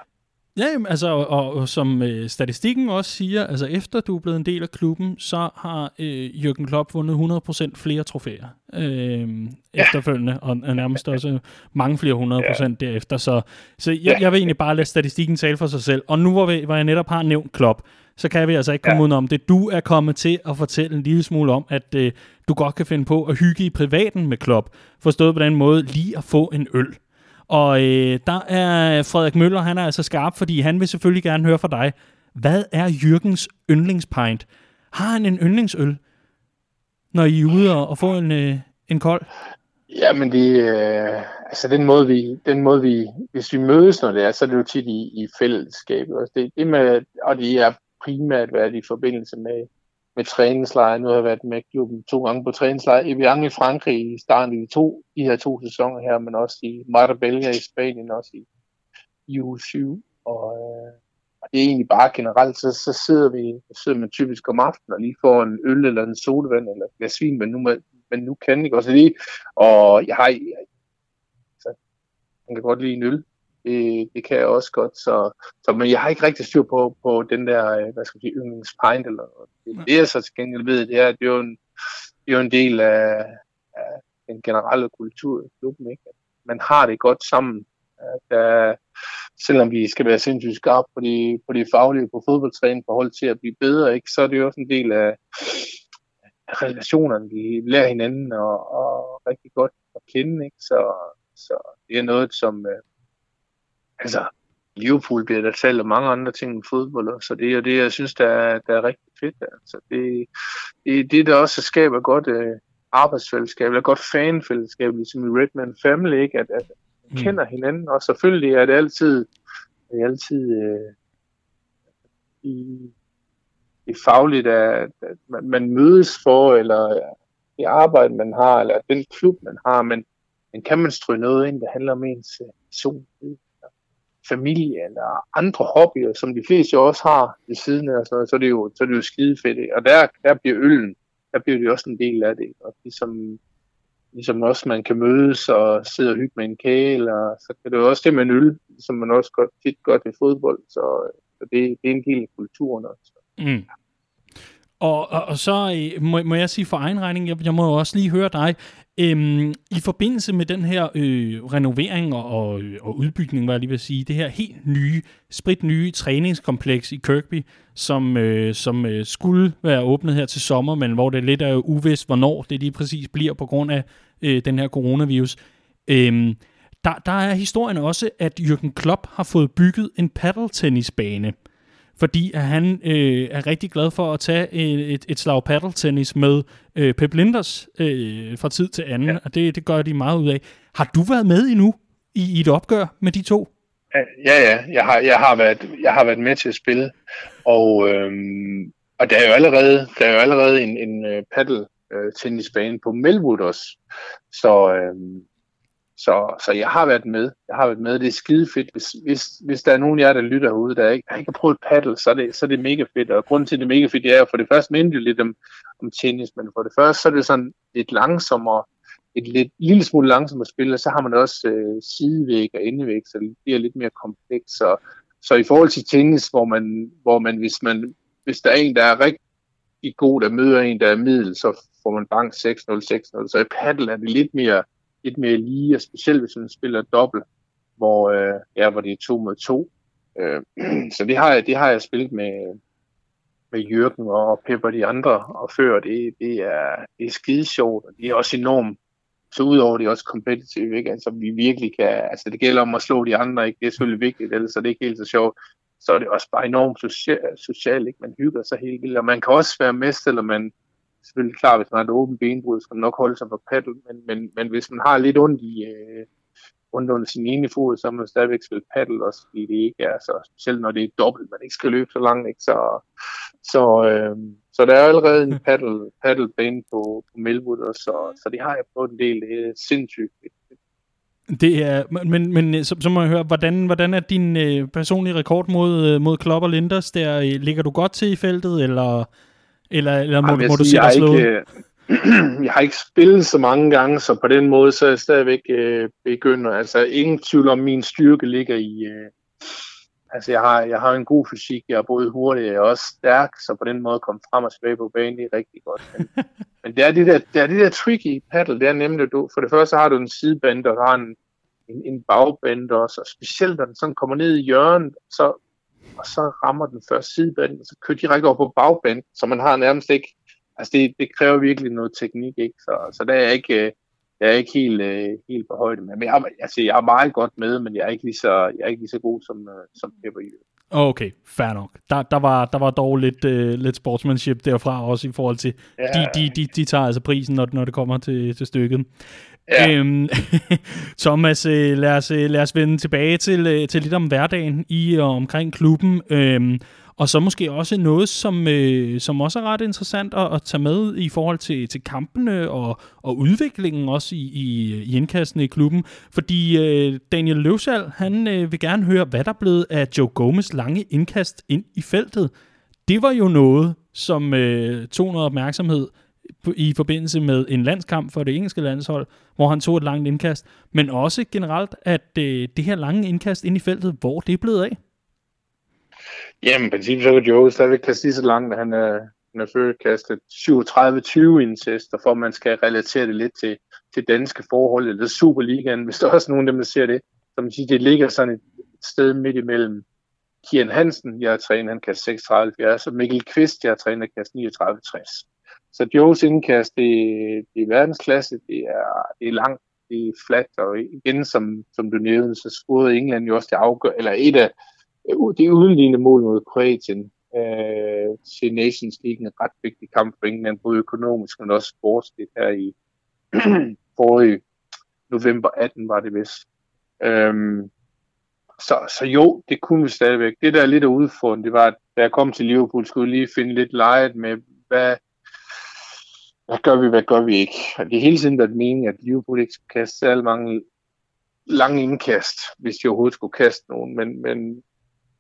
Ja, jamen, altså, og, og som øh, statistikken også siger, altså efter du er blevet en del af klubben, så har øh, Jürgen Klopp vundet 100% flere trofæer øh, ja. efterfølgende, og, og nærmest også mange flere 100% ja. derefter. Så, så jeg, jeg vil egentlig bare lade statistikken tale for sig selv. Og nu hvor, vi, hvor jeg netop har nævnt Klopp, så kan vi altså ikke komme ja. ud om det. Du er kommet til at fortælle en lille smule om, at øh, du godt kan finde på at hygge i privaten med Klopp. Forstået på den måde, lige at få en øl. Og øh, der er Frederik Møller, han er altså skarp, fordi han vil selvfølgelig gerne høre fra dig. Hvad er Jørgens yndlingspint? Har han en yndlingsøl, når I er ude og, får en, øh, en kold? Ja, men det, øh, altså den måde, vi, den måde vi, hvis vi mødes, når det er, så er det jo tit i, i fællesskabet. Altså det, det med, og det er primært været i forbindelse med, med træningslejre. Nu har jeg været med klubben to gange på træningslejre. Evian i Frankrig i starten af de, to, de her to sæsoner her, men også i Marbella i Spanien, også i, i uge 7. Og, øh, og det er egentlig bare generelt, så, så sidder vi så sidder man typisk om aftenen og lige får en øl eller en sodavand eller et glas vin, men nu, men nu kan ikke også lige. Og jeg har, jeg, så, man kan godt lide en øl, det, det kan jeg også godt. Så, så, men jeg har ikke rigtig styr på, på den der, øh, hvad skal jeg sige, yndlingspint. Eller, det, det jeg så til gengæld ved, det er, det er jo en, det er jo en del af, af den generelle kultur i klubben. Ikke? Man har det godt sammen. Der, selvom vi skal være sindssygt skarpe på de, på de faglige på fodboldtræning forhold til at blive bedre, ikke, så er det jo også en del af relationerne. Vi lærer hinanden og, og rigtig godt at kende. Ikke? Så, så det er noget, som øh, altså, Liverpool bliver der talt om mange andre ting end fodbold, så det er det, jeg synes, der er, der er rigtig fedt. Altså, det, det, det, der også skaber godt øh, arbejdsfællesskab, eller godt fanfællesskab, ligesom i Redman Family, ikke? At, at mm. kender hinanden, og selvfølgelig er det altid, det er altid øh, i, i fagligt, at, at man, man mødes for, eller det arbejde, man har, eller den klub, man har, men, men kan man stryge noget ind, der handler om ens personlighed, familie eller andre hobbyer, som de fleste jo også har ved siden af, så, så, er det jo, så er det jo skide fedt. Ikke? Og der, der bliver øllen, der bliver det også en del af det. Og ligesom, ligesom også man kan mødes og sidde og hygge med en kage, eller, så kan det jo også det med en øl, som man også godt, tit godt i fodbold. Så, så det, det er en del af kulturen også. Mm. Og, og, og så øh, må, må jeg sige for egen regning, jeg, jeg må jo også lige høre dig, øhm, i forbindelse med den her øh, renovering og, og, og udbygning, hvad jeg lige vil sige, det her helt nye, sprit nye træningskompleks i Kirkby, som, øh, som øh, skulle være åbnet her til sommer, men hvor det lidt er uvist, hvornår det lige præcis bliver på grund af øh, den her coronavirus. Øhm, der, der er historien også, at Jürgen Klopp har fået bygget en paddeltennisbane fordi at han øh, er rigtig glad for at tage et, et, slag paddeltennis med øh, Pep Linders øh, fra tid til anden, ja. og det, det gør de meget ud af. Har du været med endnu i, i et opgør med de to? Ja, ja, jeg har, jeg har, været, jeg har været med til at spille, og, øhm, og der er jo allerede, der er jo allerede en, en uh, paddle tennisbane på Melwood også, så, øhm, så, så jeg har været med. Jeg har været med. Det er skide fedt. Hvis, hvis, hvis der er nogen af jer, der lytter herude, der ikke, der ikke har prøvet paddle, så er, det, så er det mega fedt. Og grunden til, at det er mega fedt, det er for det første mindre lidt om, om tennis, men for det første, så er det sådan lidt langsommere, et lidt, lille smule langsommere spil, og så har man også øh, sidevæg og indevæg, så det bliver lidt mere komplekst. Så, så i forhold til tennis, hvor man, hvor man, hvis man, hvis der er en, der er rigtig god, der møder en, der er middel, så får man bank 6-0, 6-0. Så i paddle er det lidt mere lidt mere lige, og specielt hvis man spiller dobbelt, hvor, øh, ja, hvor det er to mod to. Øh, så det har, jeg, det har jeg spillet med, med Jørgen og Pepper de andre, og før det, det er, det er skide sjovt, og det er også enormt så udover det er også kompetitivt, ikke? Altså, vi virkelig kan, altså det gælder om at slå de andre, ikke? Det er selvfølgelig vigtigt, ellers er det ikke helt så sjovt. Så er det også bare enormt socialt, social, ikke? Man hygger sig helt vildt, og man kan også være mest, eller man, selvfølgelig klart, hvis man har et åbent benbrud, skal man nok holde sig på paddle, men, men, men hvis man har lidt ondt i, øh, ondt under sin ene fod, så må man stadigvæk spille paddle også, fordi det ikke er så, specielt når det er dobbelt, man ikke skal løbe så langt, ikke? Så, så, øh, så der er allerede en paddle, paddlebane på, på Melwood, og så, så det har jeg prøvet en del, det er sindssygt det er, men, men øh, så, så må jeg høre, hvordan, hvordan er din øh, personlige rekord mod, øh, mod Klopp og Linders? Der, øh, ligger du godt til i feltet, eller eller, eller må, Jamen, må du sige, dig slå ikke, jeg har ikke spillet så mange gange, så på den måde så er jeg stadigvæk øh, begynder. Altså ingen tvivl om, min styrke ligger i... Øh, altså jeg har, jeg har en god fysik, jeg er både hurtig og også stærk, så på den måde komme frem og tilbage på banen, det er rigtig godt. Men, men det er det der, det er det der tricky paddle, det er nemlig, at du, for det første har du en sideband, der har en, en, en bagband også, og specielt når den sådan kommer ned i hjørnet, så og så rammer den første sideband, og så kører direkte over på bagband, så man har nærmest ikke, altså det, det kræver virkelig noget teknik, ikke? Så, så der er jeg ikke, øh, jeg er ikke helt, øh, helt på højde med. Men jeg, altså, jeg er meget godt med, men jeg er ikke lige så, jeg er ikke lige så god som, øh, som Pepper Okay, fair nok. Der, der, var, der var dog lidt, uh, lidt sportsmanship derfra også i forhold til, ja. de, de, de, de tager altså prisen, når, når det kommer til, til stykket. Ja. Øhm, Thomas, øh, lad os, øh, lad os vende tilbage til, øh, til lidt om hverdagen i og omkring klubben. Øhm, og så måske også noget, som, øh, som også er ret interessant at, at tage med i forhold til, til kampene og, og udviklingen også i, i, i indkastene i klubben. Fordi øh, Daniel Løvsal, han øh, vil gerne høre, hvad der er blevet af Joe Gomes lange indkast ind i feltet. Det var jo noget, som øh, tog noget opmærksomhed i forbindelse med en landskamp for det engelske landshold, hvor han tog et langt indkast, men også generelt, at øh, det her lange indkast ind i feltet, hvor det er blevet af? Jamen, i princippet så kan Joe stadigvæk kaste lige så langt, han, øh, han er før kastet 37-20 incest, og for at man skal relatere det lidt til, til danske forhold, eller Superligaen, hvis der er også nogen af dem, der ser det, som siger, det ligger sådan et sted midt imellem Kian Hansen, jeg har trænet, han kaster 36 70, og Mikkel Kvist, jeg har trænet, kaster 39 60. Så Joes indkast, det, det er verdensklasse, det er, det er langt, det er flat, og igen, som, som du nævnte, så scorede England jo også det afgør, eller et af de udenlignende mål mod Kroatien øh, til Nations League, en ret vigtig kamp for England, både økonomisk, men også sportsligt her i forrige november 18 var det vist. Øhm, så, så jo, det kunne vi stadigvæk. Det, der er lidt af udfordringen, det var, at da jeg kom til Liverpool, skulle jeg lige finde lidt lejet med, hvad, hvad gør vi, hvad gør vi ikke? Og det er hele tiden været meningen, at Liverpool ikke skal kaste særlig mange lange indkast, hvis de overhovedet skulle kaste nogen. Men, men,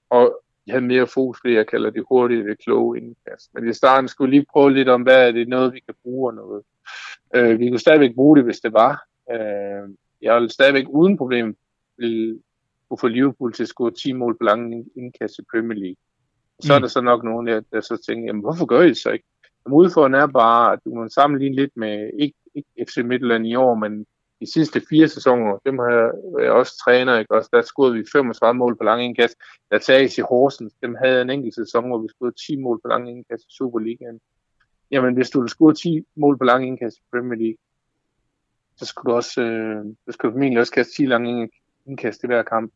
og jeg havde mere fokus på det, jeg kalder det hurtige, det kloge indkast. Men i starten skulle lige prøve lidt om, hvad er det noget, vi kan bruge og noget. Øh, vi kunne stadigvæk bruge det, hvis det var. Øh, jeg ville stadigvæk uden problem vil kunne få Liverpool til at score 10 mål på lange indkast i Premier League. Så mm. er der så nok nogen, der, der så tænker, jamen hvorfor gør I det så ikke? Men udfordringen er bare, at du må sammenligne lidt med, ikke, ikke FC Midtjylland i år, men de sidste fire sæsoner, dem har jeg, jeg også træner, ikke? Også, der scorede vi 35 mål på lang indkast. Der tages i Horsens, dem havde en enkelt sæson, hvor vi scorede 10 mål på lang indkast i Superligaen. Jamen, hvis du ville score 10 mål på lang indkast i Premier League, så skulle du også, øh, så skulle du formentlig også kaste 10 lange indkast i hver kamp.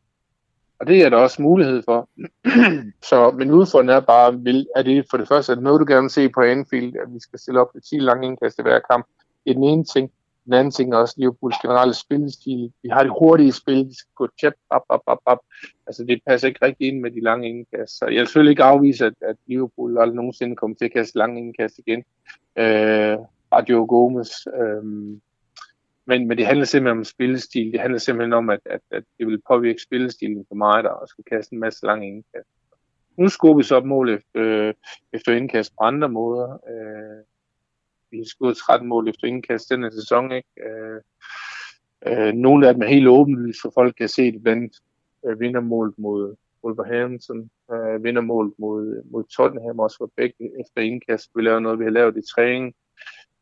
Og det er der også mulighed for. så, men udfordringen er bare, vil, er det for det første, at noget du gerne vil se på Anfield, at vi skal stille op til 10 lange indkast i hver kamp. Det er den ene ting. Den anden ting er også Liverpools generelle spillestil. Vi har det hurtige spil, de skal gå tjep, op, op, op, op. Altså det passer ikke rigtig ind med de lange indkast. Så jeg vil selvfølgelig ikke afvise, at, at Liverpool aldrig nogensinde kommer til at kaste lange indkast igen. Øh, Adio Gomes. Øh, men, men det handler simpelthen om spillestil. Det handler simpelthen om, at, at, at det vil påvirke spillestilen for mig, der og skal kaste en masse lange indkast. Nu skubber vi så op mål efter, øh, efter indkast på andre måder. Øh, vi har skudt 13 mål efter indkast denne sæson. Ikke? Øh, øh, nogle af dem er helt åbenlyst, så folk kan se det blandt øh, vindermål mod Wolverhampton, øh, vindermål mod, mod Tottenham, også for begge efter indkast. Vi laver noget, vi har lavet i træning.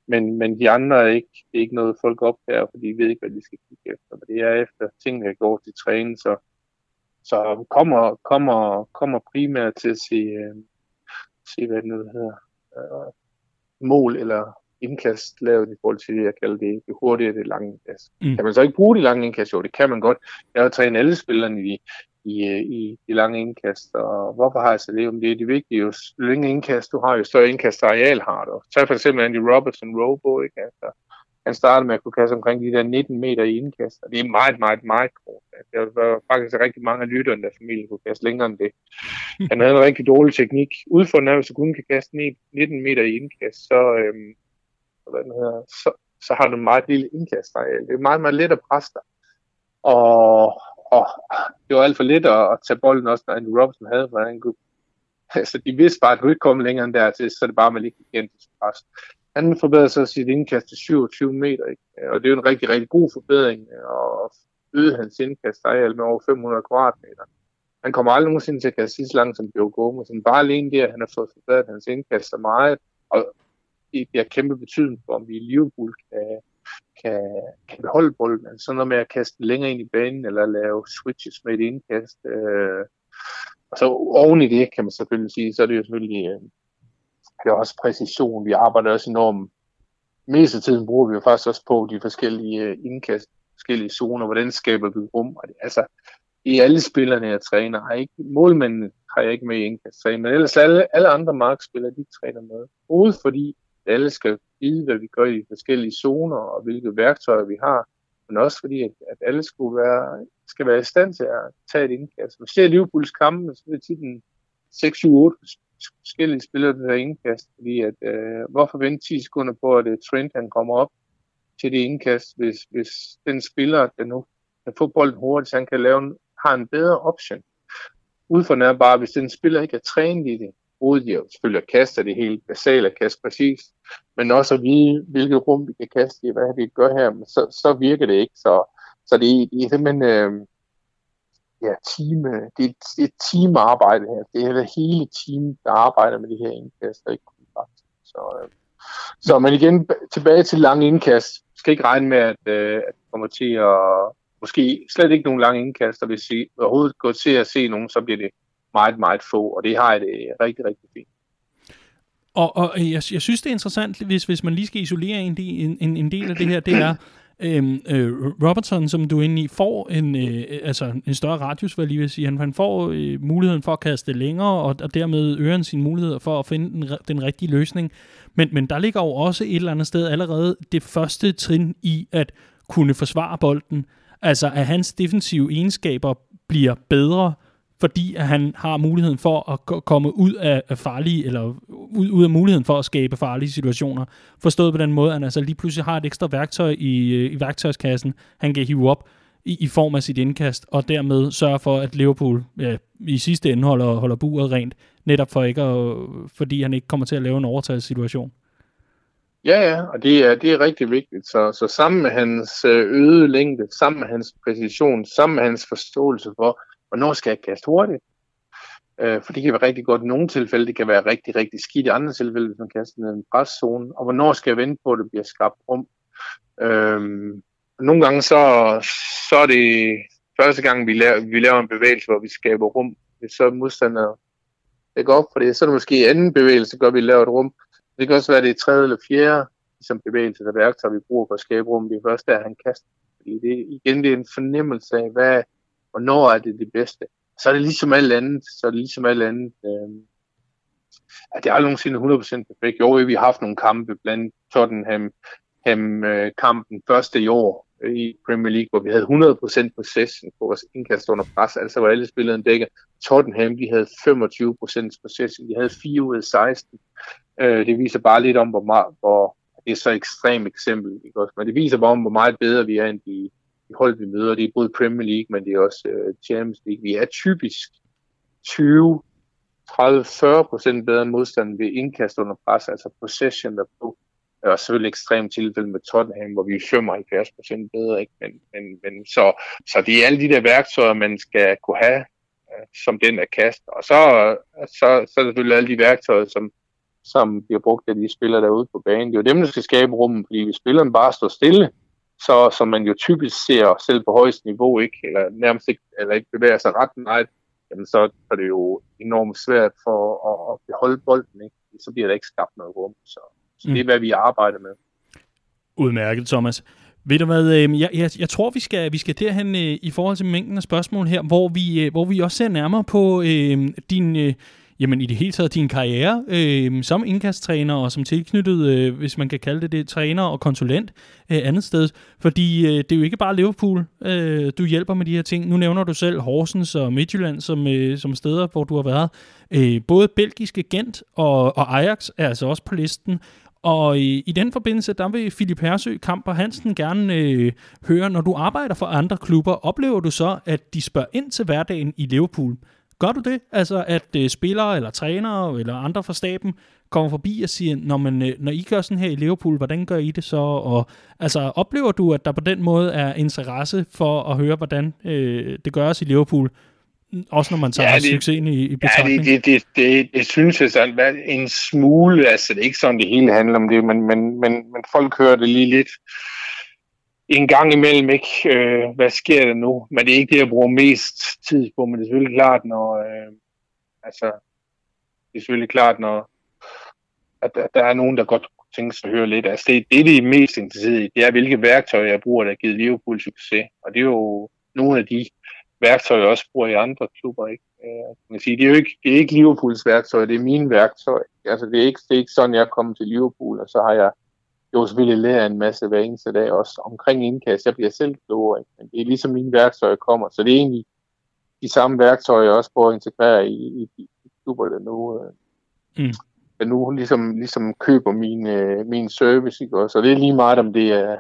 Men, men de andre er ikke, det er ikke noget, folk opdager, fordi de ved ikke, hvad de skal kigge efter. Men det er efter ting, der går til træning, så, så kommer, kommer, kommer primært til at se, øh, se hvad det nu hedder, øh, mål eller indkast lavet i forhold til det, jeg kalder det, det hurtige det lange indkast. Mm. Kan man så ikke bruge de lange indkast? Jo, det kan man godt. Jeg har trænet alle spillerne i, i, øh, i de lange indkast, og hvorfor har jeg så det? Det er det vigtige, jo længere indkast du har, jo større indkastareal har du. Tag for eksempel Andy Robertson Robo, ikke? Altså, han startede med at kunne kaste omkring de der 19 meter i indkast, og det er meget, meget, meget kort. Altså, der var faktisk rigtig mange af lytterne, der familien kunne kaste længere end det. Han havde en rigtig dårlig teknik. Udfordringen er, hvis du kun kan kaste 19 meter i indkast, så, øhm, hvad den hedder, så, så har du en meget lille indkastareal. Det er meget, meget let at presse dig. Og, og det var alt for lidt at, at tage bolden også, når Andrew Robinson havde, for han kunne Altså, de vidste bare, at du ikke kom længere end dertil, så det bare med lige igen pres. Han forbedrede så sit indkast til 27 meter, ikke? og det er jo en rigtig, rigtig god forbedring, og øgede hans indkast areal med over 500 kvadratmeter. Han kommer aldrig nogensinde til at kaste sidst langt som Joe Gomez, men bare alene det, at han har fået forbedret hans indkast så meget, og det har kæmpe betydning for, om vi i Liverpool kan, kan, kan beholde bolden. Altså sådan noget med at kaste længere ind i banen, eller lave switches med et indkast. Øh, og så oven i det, kan man selvfølgelig sige, så er det jo selvfølgelig øh, det er også præcision. Vi arbejder også enormt. Mest af tiden bruger vi jo faktisk også på de forskellige øh, indkast, forskellige zoner, hvordan skaber vi rum. Og det, altså, i alle spillerne, jeg træner, har ikke, målmændene har jeg ikke med i indkast men ellers alle, alle andre markspillere, de træner med. Både fordi alle skal vide, hvad vi gør i forskellige zoner, og hvilke værktøjer vi har, men også fordi, at, at alle skulle være, skal være i stand til at tage et indkast. Hvis ser Liverpools kampe, så er det tit en 6-7-8 forskellige spillere, der indkast, fordi at, øh, hvorfor vente 10 sekunder på, at øh, Trent han kommer op til det indkast, hvis, hvis den spiller, der nu kan få bolden hurtigt, så han kan lave en, har en bedre option. Udfordringen er bare, hvis den spiller ikke er trænet i det, hovedet De selvfølgelig at kaste det helt basale, at kaste præcis, men også at vide, hvilket rum vi kan kaste i, hvad vi gør her, men så, så virker det ikke. Så, så det, det er simpelthen øh, ja, team, det, er, det er teamarbejde her. Det er det hele team, der arbejder med det her indkast, og ikke kun faktisk. Så, øh, så men igen, tilbage til lang indkast. Jeg skal ikke regne med, at, øh, at det kommer til at måske slet ikke nogen lange indkast, og hvis I overhovedet går til at se nogen, så bliver det meget, meget få, og det har jeg det øh, rigtig, rigtig fint. Og, og øh, jeg, jeg synes, det er interessant, hvis, hvis man lige skal isolere en, en, en del af det her, det er, øhm, øh, Robertson, som du er inde i, får en, øh, øh, altså en større radius, hvad jeg lige vil sige. Han, han får øh, muligheden for at kaste længere, og, og dermed øger han sine muligheder for at finde den, den rigtige løsning. Men, men der ligger jo også et eller andet sted allerede det første trin i at kunne forsvare bolden. Altså, at hans defensive egenskaber bliver bedre, fordi at han har muligheden for at komme ud af farlige, eller ud, ud af muligheden for at skabe farlige situationer. Forstået på den måde, at han altså lige pludselig har et ekstra værktøj i, øh, i værktøjskassen, han kan hive op i, i form af sit indkast, og dermed sørge for, at Liverpool ja, i sidste ende holder, holder buret rent, netop for ikke at, fordi han ikke kommer til at lave en overtagelsessituation. Ja, ja, og det er, det er rigtig vigtigt. Så, så sammen med hans øh, øde længde, sammen med hans præcision, sammen med hans forståelse for, hvornår skal jeg kaste hurtigt? Øh, for det kan være rigtig godt i nogle tilfælde, det kan være rigtig, rigtig skidt i andre tilfælde, hvis man kaster ned i en preszone. Og hvornår skal jeg vente på, at det bliver skabt rum? Øh, nogle gange så, så er det første gang, vi laver, vi laver en bevægelse, hvor vi skaber rum. Hvis så modstander det går op for det, så er det måske anden bevægelse, gør vi laver et rum. Det kan også være, det er tredje eller fjerde ligesom bevægelse, der værktøj, vi bruger for at skabe rum. Det er først der, han kaster. Fordi det, igen, det er en fornemmelse af, hvad, hvornår er det det bedste. Så er det ligesom alt andet. Så er det ligesom alt andet. Øh, at det er aldrig nogensinde 100% perfekt. Jo, vi har haft nogle kampe, blandt Tottenham ham, øh, kampen første i år i Premier League, hvor vi havde 100% possession på vores indkast under pres, altså hvor alle spillede en dækker. Tottenham, de havde 25% possession, de havde 4 ud af 16. Øh, det viser bare lidt om, hvor, meget, hvor det er så ekstremt eksempel, ikke også? men det viser bare om, hvor meget bedre vi er end de, de hold, vi møder. Det er både Premier League, men det er også øh, Champions League. Vi er typisk 20, 30, 40 procent bedre end modstanden ved indkast under pres, altså possession der på. Og selvfølgelig ekstremt tilfælde med Tottenham, hvor vi er 75 procent bedre. Ikke? Men, men, men så, så det er alle de der værktøjer, man skal kunne have, øh, som den er kast. Og så, så, så er det selvfølgelig alle de værktøjer, som, som bliver brugt af de spillere derude på banen. Det er jo dem, der skal skabe rummet, fordi hvis spilleren bare står stille, så som man jo typisk ser selv på højeste niveau, ikke, eller nærmest ikke, eller ikke bevæger sig ret meget, jamen så er det jo enormt svært for at, at beholde bolden, ikke? så bliver der ikke skabt noget rum. Så, så mm. det er, hvad vi arbejder med. Udmærket, Thomas. Ved du hvad, øh, jeg, jeg, jeg tror, vi skal, vi skal derhen øh, i forhold til mængden af spørgsmål her, hvor vi, øh, hvor vi også ser nærmere på øh, din, øh, jamen i det hele taget din karriere øh, som indkasttræner og som tilknyttet, øh, hvis man kan kalde det det, træner og konsulent øh, andet sted. Fordi øh, det er jo ikke bare Liverpool, øh, du hjælper med de her ting. Nu nævner du selv Horsens og Midtjylland som, øh, som steder, hvor du har været. Øh, både belgiske Gent og, og Ajax er altså også på listen. Og i, i den forbindelse, der vil Philip Hersø, Kamper Hansen gerne øh, høre, når du arbejder for andre klubber, oplever du så, at de spørger ind til hverdagen i Liverpool? Gør du det? Altså, at øh, spillere eller trænere eller andre fra staben kommer forbi og siger, når, man, øh, når I gør sådan her i Liverpool, hvordan gør I det så? Og, altså, oplever du, at der på den måde er interesse for at høre, hvordan øh, det gøres i Liverpool? Også når man tager ja, det, succesen i, i betragtning? Ja, det, det, det, det, det synes jeg sådan, en smule, altså det er ikke sådan, det hele handler om det, men, men, men, men folk hører det lige lidt en gang imellem ikke, øh, hvad sker der nu? Men det er ikke det, jeg bruger mest tid på, men det er selvfølgelig klart, når, øh, altså, det er selvfølgelig klart, når, at, at der er nogen, der godt tænke sig at høre lidt. Altså, det, det, de er mest interesseret i, det er, hvilke værktøjer jeg bruger, der har givet Liverpool succes. Og det er jo nogle af de værktøjer, jeg også bruger i andre klubber, ikke? Øh, man sige, det er jo ikke, det er ikke Liverpools værktøj, det er mine værktøj. Altså, det er ikke, det er ikke sådan, jeg kommer til Liverpool, og så har jeg jo selvfølgelig lærer en masse hver eneste dag, også omkring indkast. Jeg bliver selv klogere, ikke? men det er ligesom mine værktøjer kommer. Så det er egentlig de samme værktøjer, jeg også prøver at integrere i, i, i klubber, der nu, øh, mm. der nu ligesom, ligesom køber min, øh, min service. Ikke? Så det er lige meget, om det er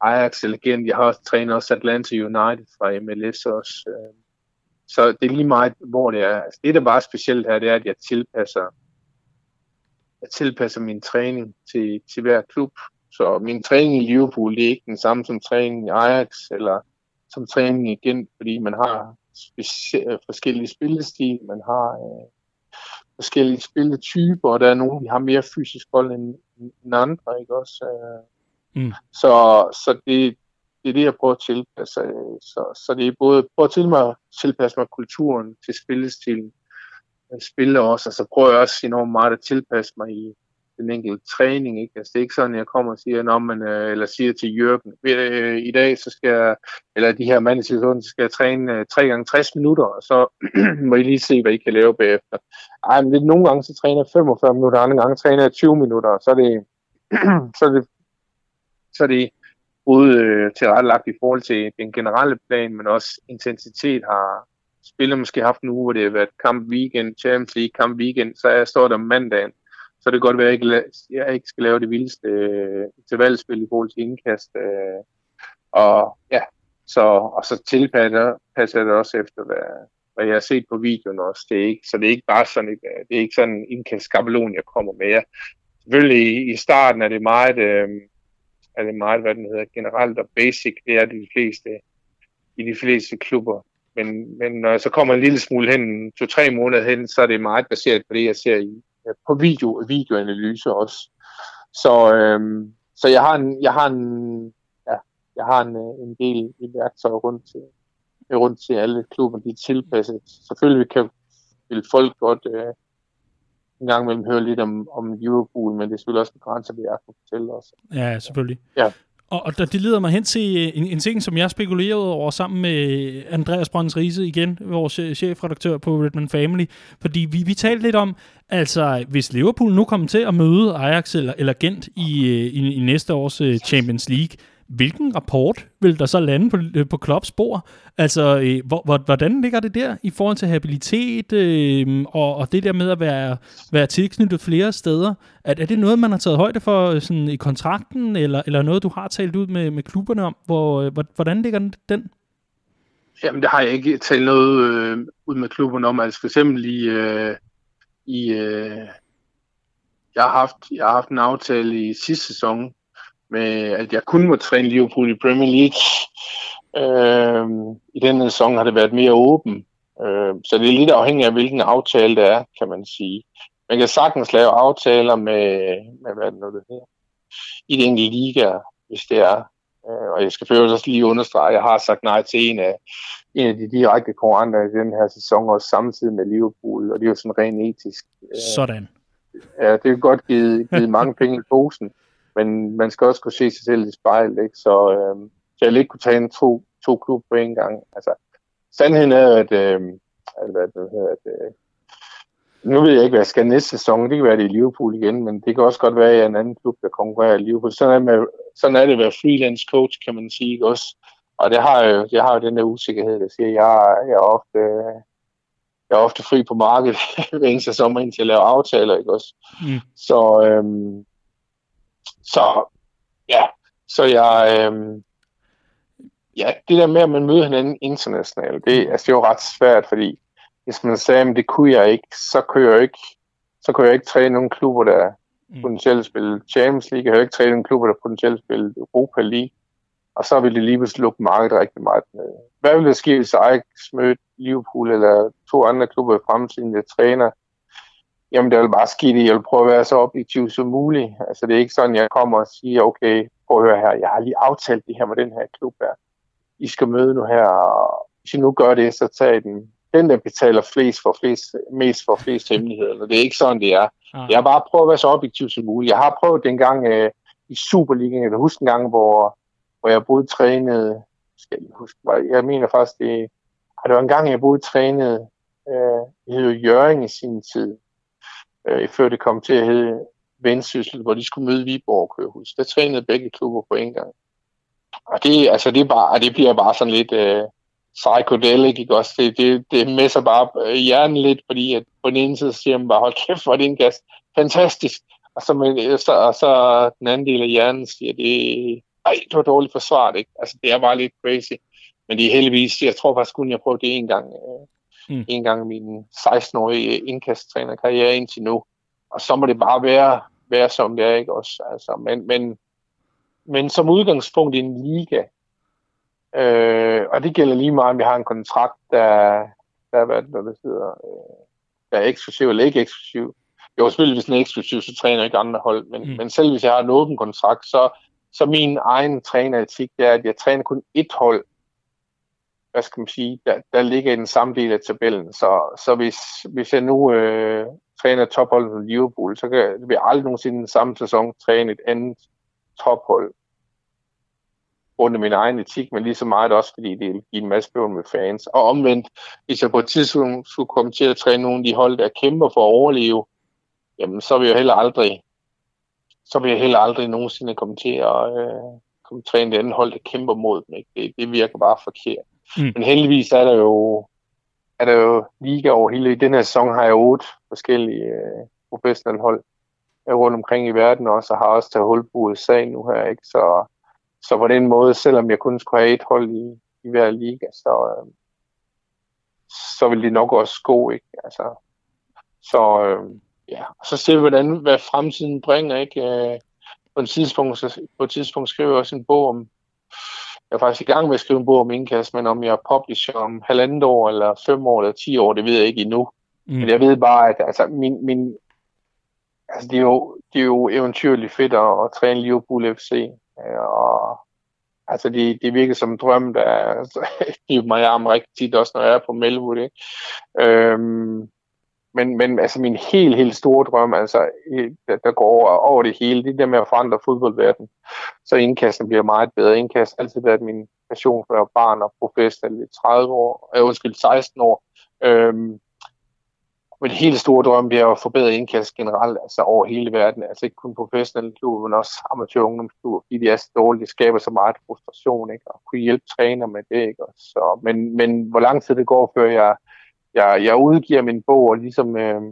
Ajax eller Gent. Jeg har også trænet også Atlanta United fra MLS også. Øh. Så det er lige meget, hvor det er. Altså, det, der bare er specielt her, det er, at jeg tilpasser jeg tilpasser min træning til, til hver klub. Så min træning i Liverpool, det er ikke den samme som træning i Ajax, eller som træning igen, fordi man har forskellige spillestil, man har, øh, forskellige spilletyper, og der er nogle, der har mere fysisk hold end, end andre, ikke også? Øh, mm. Så, så det, det er det, jeg prøver at tilpasse. Så, så det er både prøve at til mig, tilpasse mig kulturen til spillestilen, Øh, spille også, og så prøver jeg også enormt meget at tilpasse mig i, den enkelte træning. Ikke? Altså, det er ikke sådan, at jeg kommer og siger, Nå, men, øh, eller siger til Jørgen, øh, i dag så skal jeg, eller de her mand i situationen, så skal jeg træne øh, 3 gange 60 minutter, og så må I lige se, hvad I kan lave bagefter. Ej, men det, nogle gange så træner jeg 45 minutter, andre gange træner jeg 20 minutter, og så er det, så er det, så er det både øh, tilrettelagt i forhold til den generelle plan, men også intensitet har spillet måske haft en uge, hvor det har været kamp weekend, Champions League kamp weekend, så jeg står der mandagen, så det kan godt være, at jeg ikke, jeg ikke skal lave det vildeste øh, intervalspil i forhold til indkast. Øh, og ja, så, og så tilpasser passer det også efter, hvad, hvad jeg har set på videoen også. Det er ikke, så det er ikke bare sådan et, øh, det er ikke sådan en indkastskabelon, jeg kommer med. Jeg, selvfølgelig i, i starten er det meget, øh, er det meget, hvad den hedder, generelt og basic, det er de fleste, i de fleste klubber. Men, men når jeg så kommer en lille smule hen, to-tre måneder hen, så er det meget baseret på det, jeg ser i, Øh, på video, videoanalyse også. Så, øhm, så jeg har en, jeg har en, ja, jeg har en, øh, en del i værktøjer rundt til, rundt til alle klubber, de er tilpasset. Selvfølgelig kan, vil folk godt øh, en gang imellem høre lidt om, om Liverpool, men det er selvfølgelig også begrænset, hvad jeg kan fortælle også. Ja, selvfølgelig. Ja. Og, og det leder mig hen til øh, en, en ting, som jeg spekulerede over sammen med Andreas Brøns Riese igen, vores øh, chefredaktør på Redman Family. Fordi vi, vi talte lidt om, altså hvis Liverpool nu kommer til at møde Ajax eller, eller Gent i, øh, i, i næste års Champions League, hvilken rapport vil der så lande på, øh, på Klopps bord? Altså, øh, hvor, hvordan ligger det der i forhold til habilitet øh, og, og det der med at være, være tilknyttet flere steder? Er, er det noget, man har taget højde for øh, sådan, i kontrakten, eller, eller noget, du har talt ud med, med klubberne om? Hvor, øh, hvordan ligger den? Jamen, det har jeg ikke talt noget øh, ud med klubberne om. Altså for eksempel i, øh, i øh, jeg, har haft, jeg har haft en aftale i sidste sæson, med, at jeg kun må træne Liverpool i Premier League. Øh, I denne sæson har det været mere åben. Øh, så det er lidt afhængigt af, hvilken aftale det er, kan man sige. Man kan sagtens lave aftaler med, med hvad det nu det hedder, i de enkelte liga, hvis det er. Øh, og jeg skal først også lige understrege, at jeg har sagt nej til en af, en af de direkte konkurrenter i den her sæson, også samtidig med Liverpool, og det er jo sådan rent etisk. Øh, sådan. Ja, det er godt givet, givet mange penge i posen men man skal også kunne se sig selv i spejlet, ikke? Så, øh, så jeg ikke kunne tage en to, to klub på en gang. Altså, sandheden er, at, øh, at, at, at, at øh, nu ved jeg ikke, hvad jeg skal næste sæson. Det kan være, det i Liverpool igen, men det kan også godt være, at jeg er en anden klub, der konkurrerer i Liverpool. Sådan er, med, sådan er det at være freelance coach, kan man sige også. Og det har jo, jeg har jo den der usikkerhed, der siger, at jeg, jeg er ofte, jeg er ofte fri på markedet hver eneste sommer, indtil jeg laver aftaler, ikke også? Mm. Så, øhm, så ja, så jeg, øhm, ja, det der med, at man møder hinanden internationalt, det, altså, det er jo ret svært, fordi hvis man sagde, at det kunne jeg ikke, så kunne jeg ikke, så kunne jeg ikke træne nogle klubber, der mm. potentielt spille Champions League, jeg har ikke træne nogle klubber, der potentielt spille Europa League, og så ville det lige pludselig lukke markedet rigtig meget ned. Hvad ville der ske, hvis Ajax mødte Liverpool eller to andre klubber i fremtiden, der træner Jamen, det vil bare ske det. Jeg vil prøve at være så objektiv som muligt. Altså, det er ikke sådan, jeg kommer og siger, okay, prøv at høre her, jeg har lige aftalt det her med den her klub her. I skal møde nu her, og hvis I nu gør det, så tag den. Den, der betaler flest for flest, mest for flest hemmeligheder. Det er ikke sådan, det er. Jeg har bare prøvet at være så objektiv som muligt. Jeg har prøvet dengang øh, i Superligaen, jeg kan huske en gang, hvor, hvor jeg både trænede, skal jeg huske, jeg mener faktisk, det, det var en gang, jeg både trænede, øh, det hed Jørgen i sin tid, øh, før det kom til at hedde Vendsyssel, hvor de skulle møde Viborg Kørehus. Der trænede begge klubber på en gang. Og det, altså det, er bare, det bliver bare sådan lidt øh, psychedelic, ikke også? Det, det, det messer bare øh, hjernen lidt, fordi at på den ene side siger man bare, hold kæft, hvor er det indkast. Fantastisk. Og så, med, øh, så, og så den anden del af hjernen siger, det, ej, det var dårligt forsvaret, ikke? Altså det er bare lidt crazy. Men det er heldigvis, jeg tror faktisk kun, jeg prøvede det en gang. Øh, mm. en gang min 16-årige indkasttrænerkarriere indtil nu. Og så må det bare være, være som det er, ikke også? Altså, men, men, men som udgangspunkt i en liga, øh, og det gælder lige meget, om vi har en kontrakt, der, der hvad det, det hedder, øh, der er eksklusiv eller ikke eksklusiv. Jo, selvfølgelig hvis den er eksklusiv, så træner jeg ikke andre hold, men, mm. men selv hvis jeg har en åben kontrakt, så, så min egen træneretik, det er, at jeg træner kun ét hold, hvad skal man sige, der, der ligger i den samme del af tabellen. Så, så hvis, hvis jeg nu øh, træner topholdet for Liverpool, så kan jeg aldrig nogensinde den samme sæson træne et andet tophold under min egen etik, men lige så meget også, fordi det vil give en masse bøvl med fans. Og omvendt, hvis jeg på et tidspunkt skulle komme til at træne nogle af de hold, der kæmper for at overleve, jamen så vil jeg heller aldrig, så vil jeg heller aldrig nogensinde komme til at øh, komme træne det andet hold, der kæmper mod dem. Ikke? Det, det virker bare forkert. Mm. Men heldigvis er der jo er der jo liga over hele. I den her sæson har jeg otte forskellige øh, professionelle hold øh, rundt omkring i verden også, og har også taget hul på USA nu her. Ikke? Så, så på den måde, selvom jeg kun skulle have et hold i, i hver liga, så, øh, så vil det nok også gå. Ikke? Altså, så øh, ja, så ser vi, hvordan, hvad fremtiden bringer. Ikke? Øh, på, et tidspunkt, så, på et tidspunkt skriver jeg også en bog om, jeg er faktisk i gang med at skrive en bog om indkast, men om jeg publisher om halvandet år, eller fem år, eller ti år, det ved jeg ikke endnu. Mm. Men jeg ved bare, at altså, min, min, altså, det, er jo, det er jo eventyrligt fedt at, at træne Liverpool FC. Og, altså, det, det virker som en drøm, der altså, giver mig arm rigtig tit, også når jeg er på Melwood. Ikke? Øhm, men, men altså min helt, helt store drøm, altså, der, der går over, over det hele, det der med at forandre fodboldverdenen, så indkasten bliver meget bedre. Indkast har altid været min passion for at være barn og professionel i 30 år, øh, undskyld, 16 år. Øhm, men helt store drøm bliver at forbedre indkast generelt, altså over hele verden, altså ikke kun professionelle klubber, men også amatør ungdomsklubber, fordi de er så dårlige, de skaber så meget frustration, ikke? og kunne hjælpe træner med det, ikke? Så, men, men hvor lang tid det går, før jeg jeg, jeg udgiver min bog og ligesom, øh,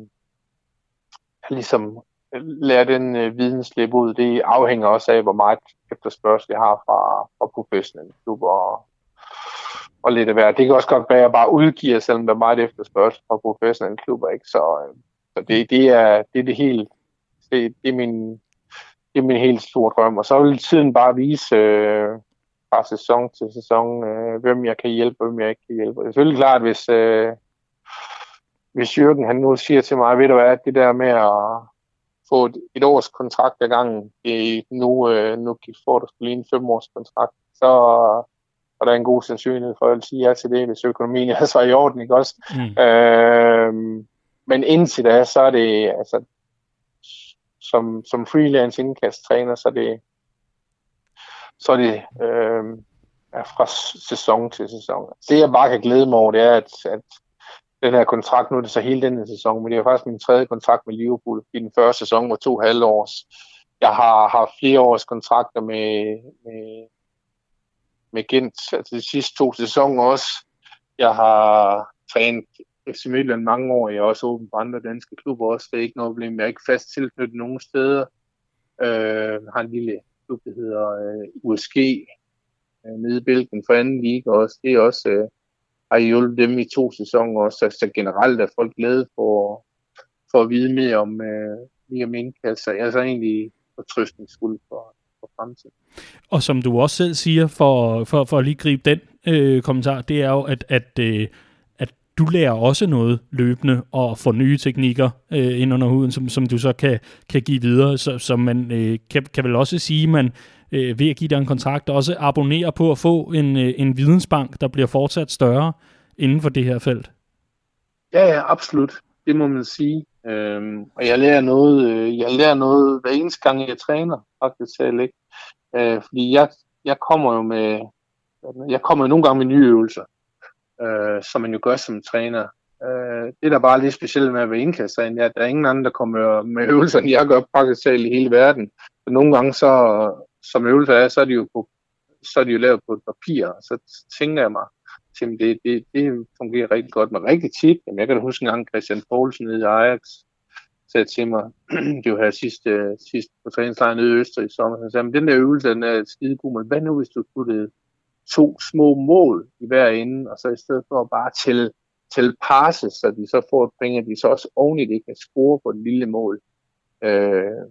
ligesom lærer den øh, viden slippe ud. Det afhænger også af, hvor meget efterspørgsel jeg har fra, fra professionelle klubber og, og lidt af hvert. Det kan også godt være, at jeg bare udgiver, selvom der er meget efterspørgsel fra professionelle klubber. Ikke? Så, øh, så det, det, er, det er det helt, det, det, er min, det er min helt store drøm. Og så vil tiden bare vise øh, fra sæson til sæson, øh, hvem jeg kan hjælpe, hvem jeg ikke kan hjælpe. Det er selvfølgelig klart, hvis, øh, hvis Jørgen han nu siger til mig, ved du hvad, det der med at få et, et års kontrakt ad gangen, det, nu, øh, nu får du lige en fem års kontrakt, så og der er en god sandsynlighed for at sige ja til det, hvis økonomien er så i orden, ikke også? Mm. Øhm, men indtil da, så er det, altså, som, som freelance indkasttræner, så er det, så er det øh, fra sæson til sæson. Det jeg bare kan glæde mig over, det er, at, at den her kontrakt, nu er det så hele denne sæson, men det er faktisk min tredje kontrakt med Liverpool. I den første sæson var to halvårs. Jeg har haft flere års kontrakter med, med, med Gent, altså de sidste to sæsoner også. Jeg har trænet FC Midtjylland mange år. Jeg er også åben for andre danske klubber også. Det er ikke noget problem. Jeg er ikke fast tilknyttet nogen steder. Øh, jeg har en lille klub, der hedder øh, USG, øh, nede i Belgien for anden liga også. Det er også øh, har hjulpet dem i to sæsoner også. Så, så generelt er folk glade for, for at vide mere om, øh, lige om indkast. Jeg er så egentlig fortrøstningsfuld for, for fremtiden. Og som du også selv siger, for, for, for at lige gribe den øh, kommentar, det er jo, at, at, øh, at du lærer også noget løbende og får nye teknikker øh, ind under huden, som, som du så kan, kan give videre. Så, så man øh, kan, kan vel også sige, at man øh, ved at give dig en kontrakt, også abonnere på at få en, øh, en vidensbank, der bliver fortsat større inden for det her felt. Ja, ja, absolut. Det må man sige. Øhm, og jeg lærer noget, øh, jeg lærer noget hver eneste gang, jeg træner, faktisk selv, ikke? Øh, fordi jeg, jeg kommer jo med, jeg kommer jo nogle gange med nye øvelser, øh, som man jo gør som træner. Øh, det, der bare er lidt specielt med at være indkasttræner, er, at der er ingen anden, der kommer med øvelser, end jeg gør praktisk talt i hele verden. Så nogle gange så, som øvelse er, så er de jo, på, så er de jo lavet på et papir, så tænker jeg mig, at det, det, det fungerer rigtig godt, men rigtig tit, jamen jeg kan da huske en gang Christian Poulsen nede i Ajax, sagde til mig, det var her sidste, øh, sidste på træningslejren nede i Østrig i sommer, så sagde, men den der øvelse, den er skide god, men hvad nu hvis du puttede to små mål i hver ende, og så i stedet for bare til til passes, så de så får penge, de så også oven i det kan score på et lille mål. Øh,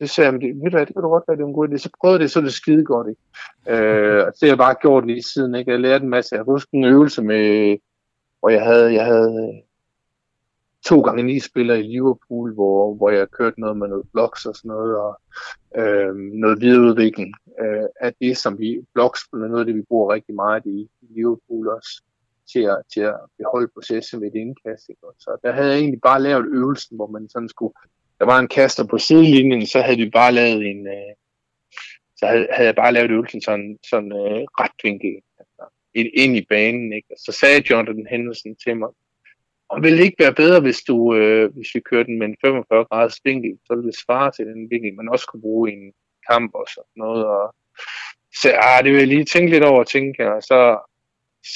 det sagde jeg, ved du hvad, det kan du godt være, det er en god idé. Så prøvede det, så det skide godt, ikke? Øh, og det har jeg bare gjort lige siden, ikke? Jeg lærte en masse. Jeg husker en øvelse med, hvor jeg havde, jeg havde øh, to gange ni spiller i Liverpool, hvor, hvor jeg kørte noget med noget blogs og sådan noget, og øh, noget videreudvikling øh, af det, som vi, blogs er noget af det, vi bruger rigtig meget i, i Liverpool også, til at, til at beholde processen ved et indkast. Ikke? Så der havde jeg egentlig bare lavet øvelsen, hvor man sådan skulle, der var en kaster på sidelinjen, så havde vi bare lavet en, øh, så havde, havde jeg bare lavet øvelsen sådan, sådan øh, retvinkel, altså, ind i banen. Ikke? Og så sagde Jonathan Henderson til mig, og vil det ikke være bedre, hvis, du, øh, hvis vi kørte den med en 45 graders vinkel, så ville det svare til den vinkel, man også kunne bruge i en kamp og sådan noget. Og så ah, det vil jeg lige tænke lidt over, tænke og så,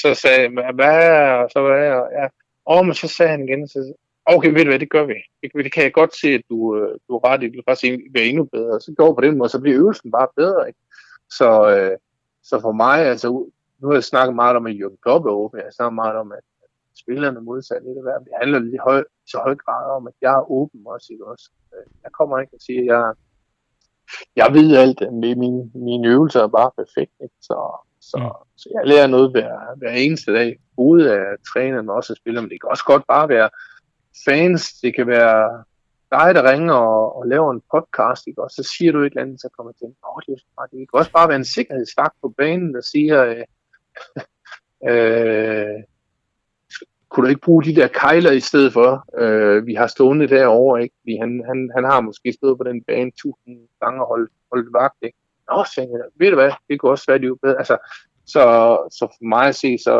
så sagde jeg, hvad er, og så hvad er, ja. Og men så sagde han igen, så, okay, ved du hvad, det gør vi. Det, det kan jeg godt se, at du, øh, du er ret i, du vil faktisk være endnu bedre. Så går på den måde, så bliver øvelsen bare bedre. Ikke? Så, øh, så for mig, altså, nu har jeg snakket meget om, at Jürgen Klopp er åben. Jeg har snakket meget om, at spillerne modsat lidt af hvad. Det handler lige høj, så høj grad om, at jeg er åben også. Ikke også? Øh, jeg kommer ikke at sige, at jeg, jeg ved alt. Min, mine øvelser er bare perfekt. Ikke? Så, så, mm. så jeg lærer noget hver, hver eneste dag. Både af træneren, men også af spillerne. Men det kan også godt bare være fans. Det kan være dig, der ringer og, og laver en podcast, ikke? og så siger du et eller andet, så kommer til, åh, det er. Det kan også bare være en sikkerhedsvagt på banen, der siger, øh, øh, kunne du ikke bruge de der kejler i stedet for, øh, vi har stående derovre, ikke? Fordi han, han, han har måske stået på den bane tusind gange og holdt, holdt vagt, ikke? Nå, tænker jeg, ved du hvad, det kunne også være, det bedre. Altså, så, så for mig at se, så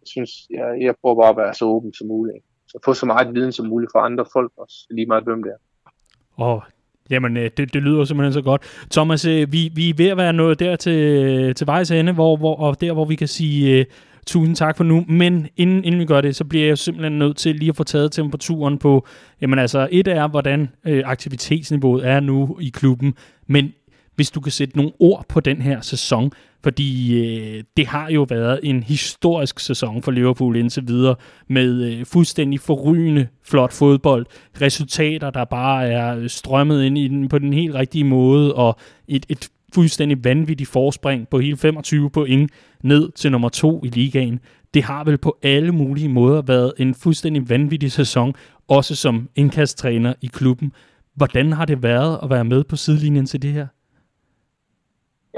jeg synes jeg, jeg prøver bare at være så åben som muligt. Ikke? Så få så meget viden som muligt fra andre folk også, lige meget hvem det er. Åh, oh, Jamen, øh, det, det lyder simpelthen så godt. Thomas, øh, vi, vi er ved at være nået der til, øh, til vejs ende, hvor, hvor, og der, hvor vi kan sige tusind tak for nu. Men inden, inden vi gør det, så bliver jeg simpelthen nødt til lige at få taget temperaturen på, jamen altså, et er, hvordan øh, aktivitetsniveauet er nu i klubben, men hvis du kan sætte nogle ord på den her sæson, fordi øh, det har jo været en historisk sæson for Liverpool indtil videre, med øh, fuldstændig forrygende flot fodbold, resultater, der bare er strømmet ind i den på den helt rigtige måde, og et, et fuldstændig vanvittigt forspring på hele 25 point ned til nummer to i ligaen. Det har vel på alle mulige måder været en fuldstændig vanvittig sæson, også som indkasttræner i klubben. Hvordan har det været at være med på sidelinjen til det her?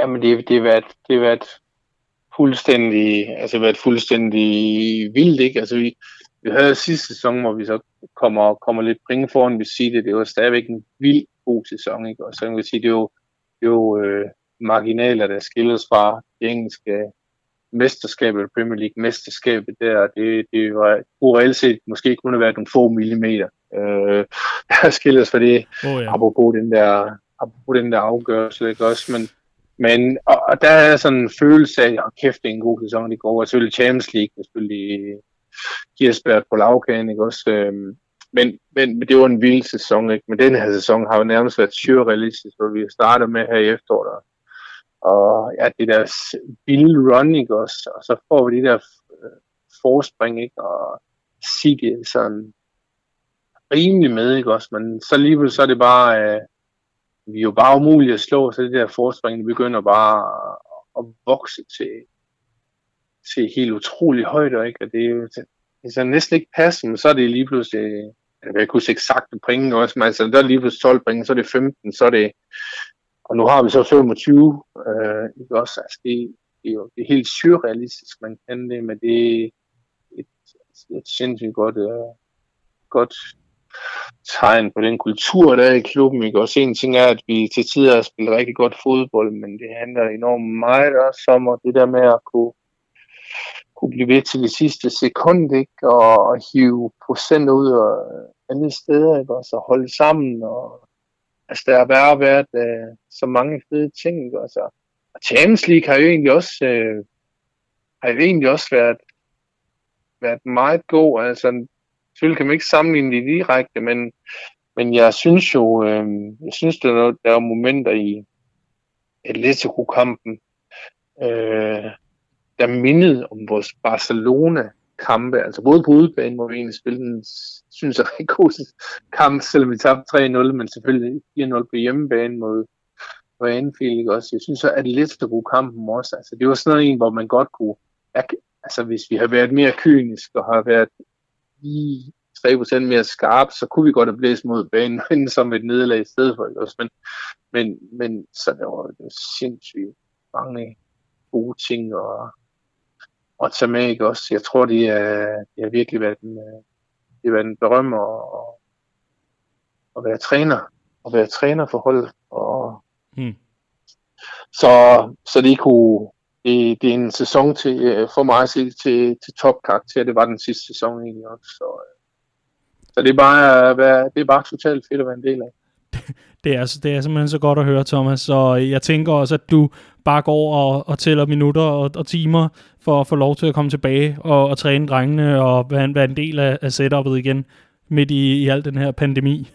Jamen, det, det, har, været, det har været fuldstændig, altså været fuldstændig vildt, ikke? Altså, vi, vi havde sidste sæson, hvor vi så kommer, kommer lidt bringe foran vi siger det. Det var stadigvæk en vild god sæson, ikke? Og så kan vi sige, det er jo, det er jo øh, marginaler, der skilles fra det engelske mesterskabet, Premier League mesterskabet der, det, det var reelt set måske kunne have været nogle få millimeter. Øh, der skilles for det, oh, ja. apropos den der, apropos den der afgørelse, ikke også, men, men og, og der er sådan en følelse af, at kæft, det er en god sæson, det går, og selvfølgelig Champions League, og selvfølgelig Kirsberg på lavkagen, ikke også, øhm, men, men, men det var en vild sæson, ikke? Men den her sæson har jo nærmest været surrealistisk, hvor vi starter med her i efteråret. Og ja, det der vilde run, ikke også? Og så får vi det der øh, forspring, ikke? Og City sådan rimelig med, ikke også? Men så alligevel så er det bare, øh, vi er jo bare umulige at slå, så det der forspring, det begynder bare at, vokse til, til helt utrolig højde, ikke? Og det er jo det er næsten ikke passende, så er det lige pludselig jeg kan ikke huske eksakte point også, men altså, der er lige pludselig 12 point, så er det 15, så er det, og nu har vi så 25, øh, ikke også, altså det, det, er jo det er helt surrealistisk, man kan det, men det er et, et sindssygt godt, øh, godt tegn på den kultur, der er i klubben. Ikke? Også en ting er, at vi til tider har spillet rigtig godt fodbold, men det handler enormt meget også om og det der med at kunne kunne blive ved til det sidste sekund, ikke? Og, og hive procent ud og øh, andre steder, ikke? Og så holde sammen, og altså, der har bare været uh, så mange fede ting, ikke? Altså, og Champions League har jo egentlig også, uh, har jo egentlig også været, været meget god, altså, selvfølgelig kan man ikke sammenligne det direkte, men, men jeg synes jo, øh, jeg synes, der er, der er momenter i Atletico-kampen, øh, der mindede om vores Barcelona-kampe, altså både på udebane, hvor vi egentlig spillede en, synes jeg, rigtig god kamp, selvom vi tabte 3-0, men selvfølgelig 4-0 på hjemmebane mod, på Anfield, ikke også? Jeg synes, at god kampen også, altså det var sådan noget en, hvor man godt kunne, altså hvis vi har været mere kynisk og har været lige 3% mere skarp, så kunne vi godt have blæst mod banen, som et nederlag i stedet for. Ikke? Men, men, men så der var det sindssygt mange gode ting og, og tage med, ikke også? Jeg tror, det er, det har virkelig været en, øh, det har været en berøm at, at være træner, at være træner for holdet. Og, hmm. så, så det kunne, det, det er en sæson til, øh, for mig at se til, til topkarakter. Det var den sidste sæson egentlig også. Så, øh. så det er bare, det er bare totalt fedt at være en del af. Det er, det er simpelthen så godt at høre, Thomas. Så jeg tænker også, at du bare går og, og tæller minutter og, og timer for at få lov til at komme tilbage og, og træne drengene og være, være en del af, af setupet igen midt i, i al den her pandemi.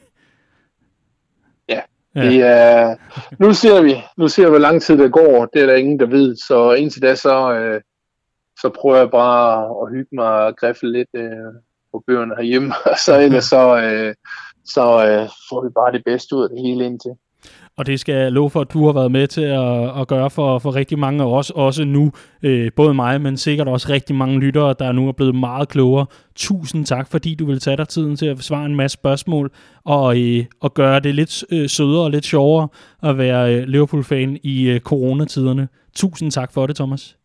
Ja. Det er, øh, nu ser vi, nu ser vi, hvor lang tid det går. Det er der ingen, der ved. Så indtil da, så, øh, så prøver jeg bare at hygge mig og græffe lidt øh, på bøgerne herhjemme. Og så ellers så, øh, så øh, får vi bare det bedste ud af det hele indtil. Og det skal jeg love for, at du har været med til at, at gøre for, for rigtig mange af os, også nu, øh, både mig, men sikkert også rigtig mange lyttere, der nu er blevet meget klogere. Tusind tak, fordi du vil tage dig tiden til at besvare en masse spørgsmål, og, øh, og gøre det lidt øh, sødere og lidt sjovere at være øh, Liverpool-fan i øh, coronatiderne. Tusind tak for det, Thomas.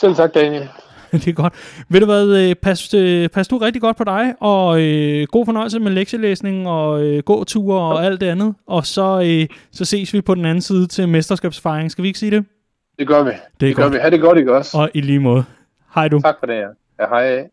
Selv tak, Daniel. det er godt. Ved du hvad, øh, pas, øh, pas du rigtig godt på dig, og øh, god fornøjelse med lektielæsning og øh, gåture og alt det andet. Og så, øh, så ses vi på den anden side til mesterskabsfejring. Skal vi ikke sige det? Det gør vi. Det, det gør vi. Ha' det godt, ikke også? Og i lige måde. Hej du. Tak for det, ja. ja hej.